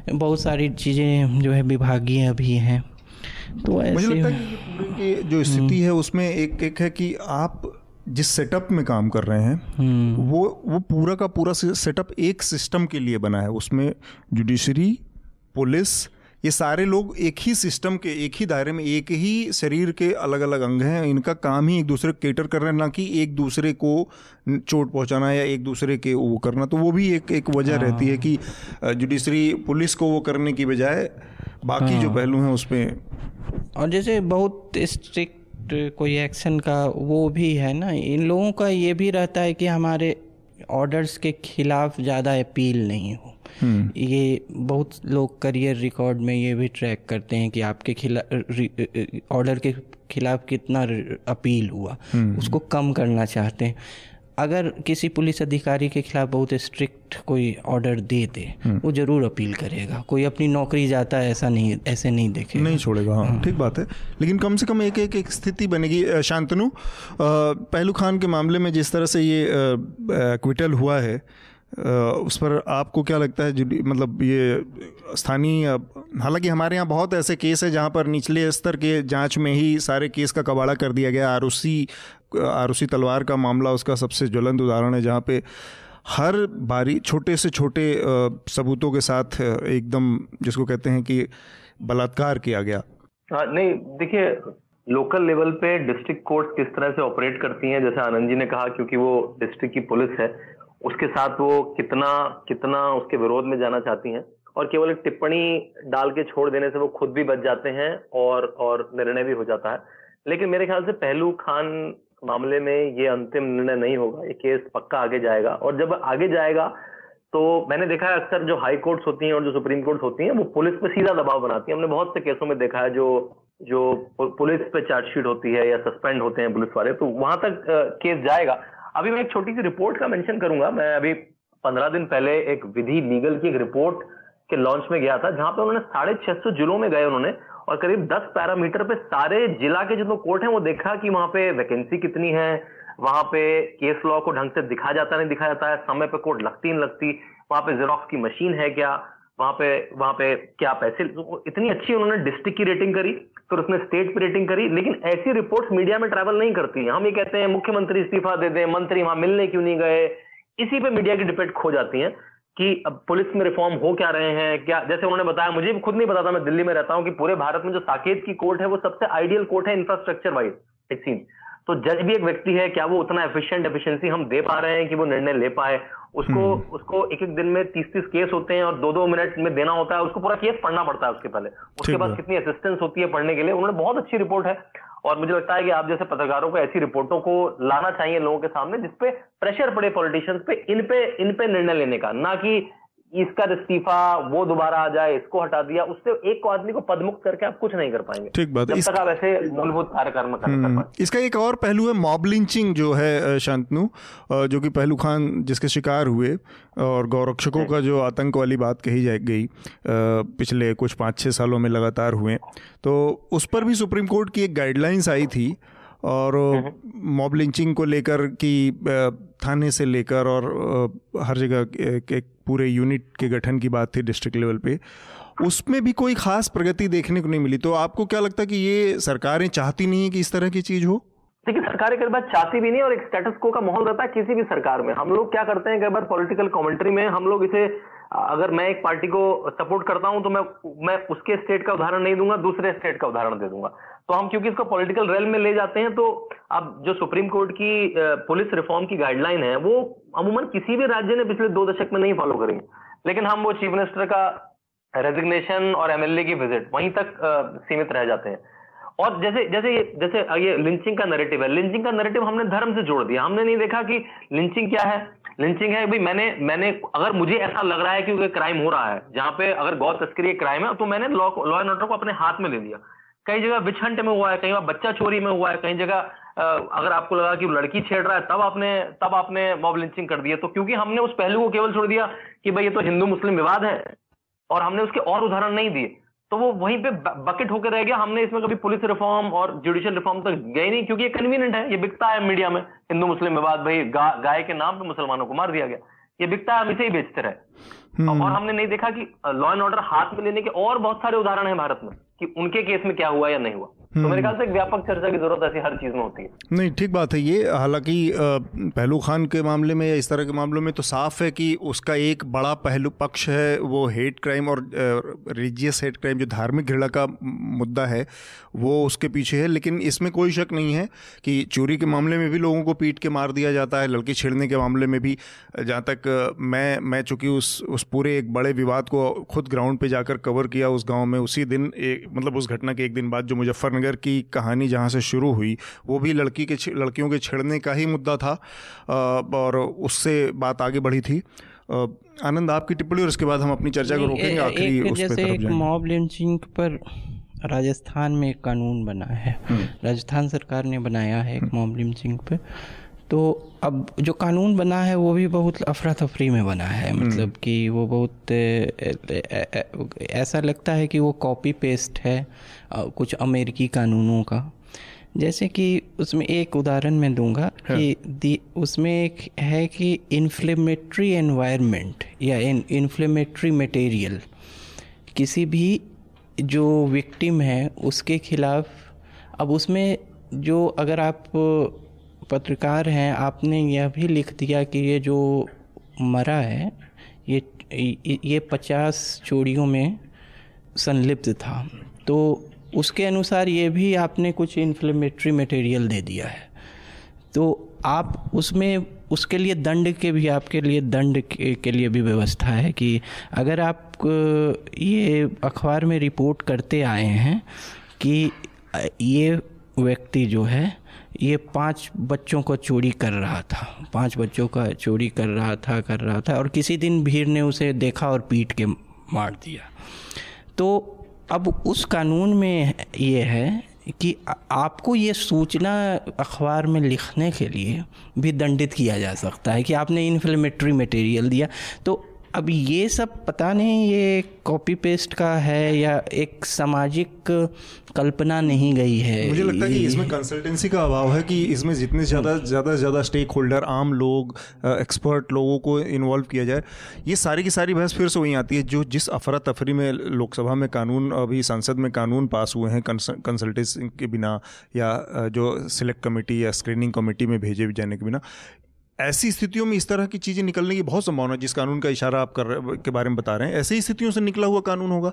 बहुत सारी चीज़ें जो है विभागीय भी हैं। तो ऐसे मुझे लगता है कि जो स्थिति है उसमें एक एक है कि आप जिस सेटअप में काम कर रहे हैं हम्म। वो वो पूरा का पूरा सेटअप एक सिस्टम के लिए बना है उसमें जुडिशरी पुलिस ये सारे लोग एक ही सिस्टम के एक ही दायरे में एक ही शरीर के अलग अलग अंग हैं इनका काम ही एक दूसरे को केटर कर रहे हैं ना कि एक दूसरे को चोट पहुंचाना या एक दूसरे के वो करना तो वो भी एक एक वजह हाँ। रहती है कि जुडिशरी पुलिस को वो करने की बजाय बाकी हाँ। जो पहलू हैं उसमें और जैसे बहुत स्ट्रिक्ट कोई एक्शन का वो भी है ना इन लोगों का ये भी रहता है कि हमारे ऑर्डर्स के खिलाफ ज़्यादा अपील नहीं हो हम्म। ये बहुत लोग करियर रिकॉर्ड में ये भी ट्रैक करते हैं कि आपके खिलाफ ऑर्डर के खिलाफ कितना अपील हुआ हम्म। उसको कम करना चाहते हैं अगर किसी पुलिस अधिकारी के खिलाफ बहुत स्ट्रिक्ट कोई ऑर्डर दे दे हम्म। वो ज़रूर अपील करेगा। कोई अपनी नौकरी जाता है ऐसा नहीं ऐसे नहीं देखे नहीं छोड़ेगा हाँ, हाँ ठीक बात है। लेकिन कम से कम एक एक एक स्थिति बनेगी। शांतनु पहलू खान के मामले में जिस तरह से ये क्विटल हुआ है उस पर आपको क्या लगता है? मतलब ये स्थानीय हालाँकि हमारे यहाँ बहुत ऐसे केस है जहाँ पर निचले स्तर के जाँच में ही सारे केस का कबाड़ा कर दिया गया। आरुषी आरुषी तलवार का मामला उसका सबसे ज्वलंत उदाहरण है जहाँ पे हर बारी छोटे से छोटे सबूतों के साथ एकदम जिसको कहते हैं कि बलात्कार किया गया। आ, नहीं देखिए लोकल लेवल पे डिस्ट्रिक्ट कोर्ट किस तरह से ऑपरेट करती हैं जैसे आनंद जी ने कहा क्योंकि वो डिस्ट्रिक्ट की पुलिस है उसके साथ वो कितना कितना उसके विरोध में जाना चाहती हैं और केवल एक टिप्पणी डाल के छोड़ देने से वो खुद भी बच जाते हैं और और निर्णय भी हो जाता है। लेकिन मेरे ख्याल से पहलू खान मामले में ये अंतिम निर्णय नहीं होगा, ये केस पक्का आगे जाएगा। और जब आगे जाएगा तो मैंने देखा है अक्सर जो हाई कोर्ट्स होती हैं और जो सुप्रीम कोर्ट होती हैं, वो पुलिस पे सीधा दबाव बनाती हैं। हमने बहुत से केसों में देखा है जो जो पुलिस पे चार्जशीट होती है या सस्पेंड होते हैं पुलिस वाले तो वहाँ तक केस जाएगा। अभी मैं एक छोटी सी रिपोर्ट का मेंशन करूँगा। मैं अभी पंद्रह दिन पहले एक विधि लीगल की एक रिपोर्ट के लॉन्च में गया था, जहाँ पे उन्होंने साढ़े छह सौ जिलों में गए उन्होंने और करीब दस पैरामीटर पे सारे जिला के जो कोर्ट हैं, वो देखा कि वहाँ पे वैकेंसी कितनी है, वहाँ पे केस लॉ को ढंग से दिखा जाता नहीं दिखाया जाता है, समय पे कोर्ट लगती नहीं लगती, वहाँ पे जेरोक्स की मशीन है क्या, वहाँ पे वहाँ पे क्या पैसे, इतनी अच्छी उन्होंने डिस्ट्रिक्ट की रेटिंग करी, फिर उसने स्टेट की रेटिंग करी, लेकिन ऐसी रिपोर्ट्स मीडिया में ट्रैवल नहीं करती हम ये कहते हैं, मुख्यमंत्री इस्तीफा दे दें, मंत्री वहाँ मिलने क्यों नहीं गए, इसी पे मीडिया की डिपेट खो जाती है। कि अब पुलिस में रिफॉर्म हो क्या रहे हैं, क्या, जैसे उन्होंने बताया, मुझे भी खुद नहीं पता था, मैं दिल्ली में रहता हूँ कि पूरे भारत में जो साकेत की कोर्ट है, वो सबसे आइडियल कोर्ट है इंफ्रास्ट्रक्चर वाइज इट सीन तो जज भी एक व्यक्ति है क्या वो उतना एफिशिएंट एफिशिएंसी हम दे पा रहे हैं कि वो निर्णय ले पाए? उसको हम्म। उसको एक एक दिन में तीस तीस केस होते हैं और दो दो मिनट में देना होता है उसको पूरा केस पढ़ना पड़ता है उसके पहले। उसके बाद कितनी असिस्टेंस होती है पढ़ने के लिए उन्होंने बहुत अच्छी रिपोर्ट है। और मुझे लगता है कि आप जैसे पत्रकारों को ऐसी रिपोर्टों को लाना चाहिए लोगों के सामने जिसपे प्रेशर पड़े पॉलिटिशियंस पे इन पे इन पे निर्णय लेने का। ना कि इसका इस्तीफा वो दोबारा आ जाए इसको हटा दिया उससे एक को आदमी को पदमुक्त करके आप कुछ नहीं कर पाएँगे। ठीक बात जब इस... तक आप ऐसे मूलभूत कार्यक्रम कर, हम्म, इसका एक और पहलू है मॉब लिंचिंग जो है शांतनु जो कि पहलू खान जिसके शिकार हुए और गौरक्षकों का जो आतंक वाली बात कही जा गई पिछले कुछ पाँच छः सालों में लगातार हुए। तो उस पर भी सुप्रीम कोर्ट की एक गाइडलाइंस आई थी और मॉब लिंचिंग को लेकर कि थाने से लेकर और हर जगह एक पूरे यूनिट के गठन की बात थी डिस्ट्रिक्ट लेवल पे, उसमें भी कोई खास प्रगति देखने को नहीं मिली। तो आपको क्या लगता है कि ये सरकारें चाहती नहीं है कि इस तरह की चीज़ हो? देखिए, सरकारें कई बार चाहती भी नहीं और एक स्टेटस को का माहौल रहता है किसी भी सरकार में। हम लोग क्या करते हैं कई बार पॉलिटिकल कमेंट्री में हम लोग इसे, अगर मैं एक पार्टी को सपोर्ट करता हूँ तो मैं मैं उसके स्टेट का उदाहरण नहीं दूँगा, दूसरे स्टेट का उदाहरण दे दूँगा। तो हम क्योंकि इसको पॉलिटिकल रेल में ले जाते हैं तो अब जो सुप्रीम कोर्ट की पुलिस रिफॉर्म की गाइडलाइन है, वो अमूमन किसी भी राज्य ने पिछले दो दशक में नहीं फॉलो करी। लेकिन हम वो चीफ मिनिस्टर का रेजिग्नेशन और एमएलए की विज़िट वहीं तक सीमित रह जाते हैं। और जैसे जैसे जैसे ये लिंचिंग का नैरेटिव है लिंचिंग का नैरेटिव हमने धर्म से जोड़ दिया। हमने नहीं देखा कि लिंचिंग क्या है? लिंचिंग है भाई मैंने मैंने, अगर मुझे ऐसा लग रहा है कि क्राइम हो रहा है, जहाँ पे अगर गौ तस्करी क्राइम है तो मैंने लॉ लॉ एंड ऑर्डर को अपने हाथ में ले लिया। कई जगह बिछंट में हुआ है कई बार बच्चा चोरी में हुआ है कई जगह अगर आपको लगा कि लड़की छेड़ रहा है तब आपने तब आपने मॉब लिंचिंग कर दिया। तो क्योंकि हमने उस पहलू को केवल छोड़ दिया कि भाई ये तो हिंदू मुस्लिम विवाद है और हमने उसके और उदाहरण नहीं दिए तो वो वहीं पे बकेट होकर रह गया। हमने इसमें कभी पुलिस रिफॉर्म और जुडिशियल रिफॉर्म तक गए नहीं क्योंकि ये कन्वीनियंट है ये बिकता है मीडिया में। हिंदू मुस्लिम विवाद भाई गा, गाय के नाम पे मुसलमानों को मार दिया गया। ये बिकता है हम इसे ही बेचते रहे। हम्म। और हमने नहीं देखा कि लॉ एंड ऑर्डर हाथ में लेने के और बहुत सारे उदाहरण है भारत में। कि उनके केस में क्या हुआ या नहीं हुआ। तो मेरे ख्याल से एक व्यापक चर्चा की ज़रूरत ऐसी हर चीज़ में होती है। नहीं ठीक बात है ये। हालाँकि पहलू खान के मामले में या इस तरह के मामलों में तो साफ़ है कि उसका एक बड़ा पहलू पक्ष है वो हेट क्राइम और रिलीजियस हेट क्राइम जो धार्मिक घृणा का मुद्दा है वो उसके पीछे है। लेकिन इसमें कोई शक नहीं है कि चोरी के मामले में भी लोगों को पीट के मार दिया जाता है लड़की छेड़ने के मामले में भी। जहाँ तक मैं मैं चूँकि उस उस पूरे एक बड़े विवाद को खुद ग्राउंड पे जाकर कवर किया उस गाँव में उसी दिन एक मतलब उस घटना के एक दिन बाद जो मुजफ्फरनगर नगर की कहानी जहाँ से शुरू हुई वो भी लड़की के लड़कियों के छेड़ने का ही मुद्दा था। और उससे बात आगे बढ़ी थी। आनंद आपकी टिप्पणी और उसके बाद हम अपनी चर्चा को रोकेंगे आखिरी जैसे एक मॉब लिंचिंग पर राजस्थान में एक कानून बना है। हम्म। राजस्थान सरकार ने बनाया है एक मॉब लिंचिंग पर तो अब जो कानून बना है वो भी बहुत अफरा तफरी में बना है। हम्म। मतलब कि वो बहुत ऐसा लगता है कि वो कॉपी पेस्ट है। कुछ अमेरिकी कानूनों का जैसे कि उसमें एक उदाहरण मैं दूँगा हाँ। कि उसमें एक है कि इन्फ्लेमेटरी एनवायरनमेंट या इन इन्फ्लेमेटरी मटेरियल किसी भी जो विक्टिम है उसके खिलाफ अब उसमें जो अगर आप पत्रकार हैं आपने यह भी लिख दिया कि ये जो मरा है ये ये पचास चोरियों में संलिप्त था तो उसके अनुसार ये भी आपने कुछ इन्फ्लेमेटरी मटेरियल दे दिया है। तो आप उसमें उसके लिए दंड के भी आपके लिए दंड के, के लिए भी व्यवस्था है कि अगर आप ये अखबार में रिपोर्ट करते आए हैं कि ये व्यक्ति जो है ये पाँच बच्चों को चोरी कर रहा था पाँच बच्चों का चोरी कर रहा था कर रहा था और किसी दिन भीड़ ने उसे देखा और पीट के मार दिया। तो अब उस कानून में ये है कि आपको ये सूचना अखबार में लिखने के लिए भी दंडित किया जा सकता है कि आपने इन्फ्लेमेटरी मटेरियल दिया। तो अब ये सब पता नहीं ये कॉपी पेस्ट का है या एक सामाजिक कल्पना नहीं गई है। मुझे लगता है कि इसमें कंसल्टेंसी का अभाव है कि इसमें जितने ज़्यादा ज़्यादा ज़्यादा स्टेक होल्डर आम लोग एक्सपर्ट लोगों को इन्वॉल्व किया जाए, ये सारी की सारी बहस फिर से वहीं आती है, जो जिस अफरा तफरी में लोकसभा में कानून, अभी संसद में कानून पास हुए हैं कंसल्टेंसी के बिना या जो सिलेक्ट कमेटी या स्क्रीनिंग कमेटी में भेजे जाने के बिना ऐसी स्थितियों में इस तरह की चीज़ें निकलने की बहुत संभावना है, जिस कानून का इशारा आप कर के बारे में बता रहे हैं। ऐसी स्थितियों से निकला हुआ कानून होगा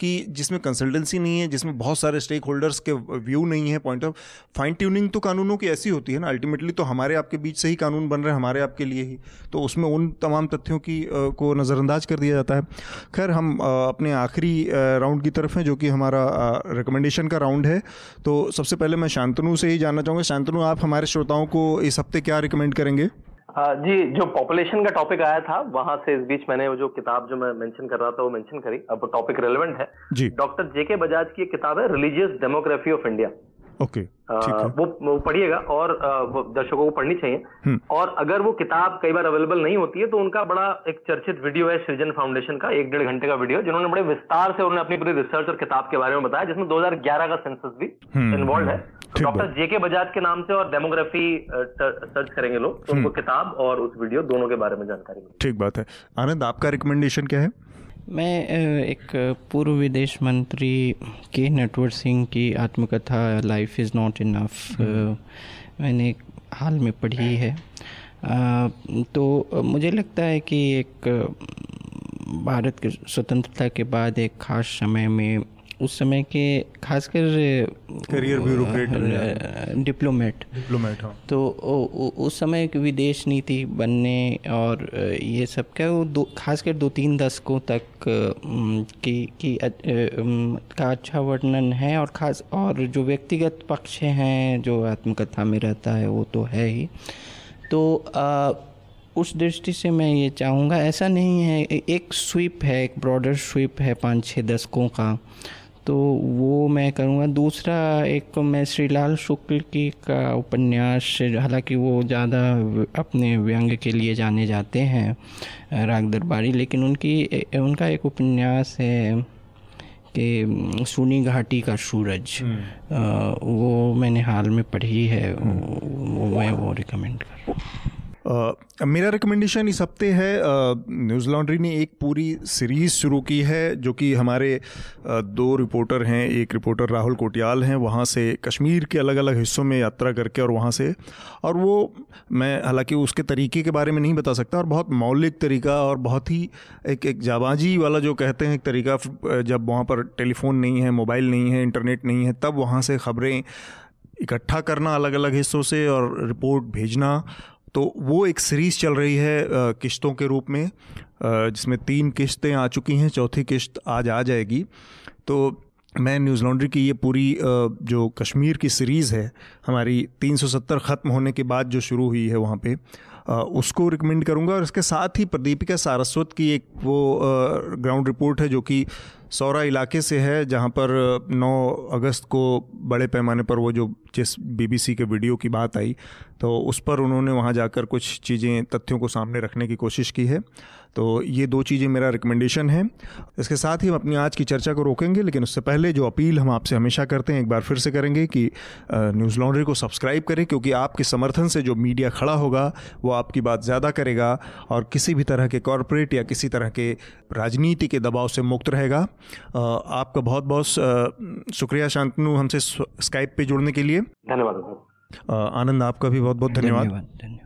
कि जिसमें कंसल्टेंसी नहीं है, जिसमें बहुत सारे स्टेक होल्डर्स के व्यू नहीं है पॉइंट ऑफ़ फाइन ट्यूनिंग तो कानूनों की ऐसी होती है ना। अल्टीमेटली तो हमारे आपके बीच से ही कानून बन रहे हैं, हमारे आपके लिए ही। तो उसमें उन तमाम तथ्यों की को नज़रअंदाज कर दिया जाता है। खैर, हम अपने आखिरी राउंड की तरफ़ हैं, जो कि हमारा रिकमेंडेशन का राउंड है। तो सबसे पहले मैं शांतनु से ही जानना चाहूँगा। शांतनु, आप हमारे श्रोताओं को इस हफ़्ते क्या रिकमेंड करेंगे? जी जो पॉपुलेशन का टॉपिक आया था वहाँ से इस बीच मैंने वो जो किताब जो मैं मेंशन कर रहा था वो मेंशन करी। अब टॉपिक रेलेवेंट है। जी। डॉक्टर जेके बजाज की एक किताब है religious demography of India okay वो वो पढ़िएगा और दर्शकों को पढ़नी चाहिए। हम्म। और अगर वो किताब कई बार अवेलेबल नहीं होती है तो उनका बड़ा एक चर्चित वीडियो है सृजन फाउंडेशन का एक डेढ़ घंटे का वीडियो जिन्होंने बड़े विस्तार से उन्होंने अपनी पूरी रिसर्च और किताब के बारे में बताया जिसमें 2011 का सेंसस भी इन्वॉल्व हम्म, है। डॉक्टर जेके बजाज के नाम से और डेमोग्राफी सर्च करेंगे लोग तो उनको हम्म। किताब और उस वीडियो दोनों के बारे में जानकारी ठीक बात है। आनंद आपका रिकमेंडेशन क्या है? मैं एक पूर्व विदेश मंत्री के नटवर सिंह की आत्मकथा लाइफ इज़ नॉट इनफ मैंने हाल में पढ़ी है। तो मुझे लगता है कि एक भारत के स्वतंत्रता के बाद एक ख़ास समय में उस समय के खासकर करियर ब्यूरोक्रेट डिप्लोमेट डिप्लोमेट हाँ। तो उस समय की विदेश नीति बनने और ये सब क्या वो दो खासकर दो तीन दशकों तक की की का अच्छा वर्णन है और खास और जो व्यक्तिगत पक्ष हैं जो आत्मकथा में रहता है वो तो है ही। तो आ, उस दृष्टि से मैं ये चाहूँगा ऐसा नहीं है एक स्वीप है एक ब्रॉडर स्वीप है पाँच छः दशकों का। तो वो मैं करूँगा। दूसरा एक मैं श्रीलाल शुक्ल की का उपन्यास हालाँकि वो ज़्यादा अपने व्यंग के लिए जाने जाते हैं राग दरबारी लेकिन उनकी उनका एक उपन्यास है कि सुनी घाटी का सूरज। हम्म। वो मैंने हाल में पढ़ी है वो मैं वो रिकमेंड कर हूँ मेरा रिकमेंडेशन इस हफ़्ते है न्यूज़ लॉन्ड्री ने एक पूरी सीरीज़ शुरू की है, जो कि हमारे दो रिपोर्टर हैं, एक रिपोर्टर राहुल कोटियाल हैं, वहाँ से कश्मीर के अलग अलग हिस्सों में यात्रा करके और वहाँ से, और वो, मैं हालाँकि उसके तरीके के बारे में नहीं बता सकता, और बहुत मौलिक तरीका और बहुत ही एक एक जाबाजी वाला जो कहते हैं, एक तरीका जब वहाँ पर टेलीफोन नहीं है, मोबाइल नहीं है, इंटरनेट नहीं है, तब वहाँ से ख़बरें इकट्ठा करना अलग अलग हिस्सों से और रिपोर्ट भेजना तो वो एक सीरीज़ चल रही है किश्तों के रूप में जिसमें तीन किश्तें आ चुकी हैं, चौथी किश्त आज आ जाएगी। तो मैं न्यूज़ लॉन्ड्री की ये पूरी जो कश्मीर की सीरीज़ है, हमारी 370 ख़त्म होने के बाद जो शुरू हुई है वहाँ पे उसको रिकमेंड करूँगा। और इसके साथ ही प्रदीपिका सारस्वत की एक वो ग्राउंड रिपोर्ट है जो कि सौरा इलाके से है, जहाँ पर 9 अगस्त को बड़े पैमाने पर वो जो जिस बीबीसी के वीडियो की बात आई तो उस पर उन्होंने वहाँ जाकर कुछ चीज़ें, तथ्यों को सामने रखने की कोशिश की है। तो ये दो चीज़ें मेरा रिकमेंडेशन है। इसके साथ ही हम अपनी आज की चर्चा को रोकेंगे लेकिन उससे पहले जो अपील हम आपसे हमेशा करते हैं एक बार फिर से करेंगे कि न्यूज़ लॉन्ड्री को सब्सक्राइब करें क्योंकि आपके समर्थन से जो मीडिया खड़ा होगा वो आपकी बात ज़्यादा करेगा और किसी भी तरह के कॉरपोरेट या किसी तरह के राजनीति के दबाव से मुक्त रहेगा। आपका बहुत बहुत शुक्रिया शांतनु हमसे स्काइप पे जुड़ने के लिए। धन्यवाद आनंद आपका भी बहुत बहुत धन्यवाद।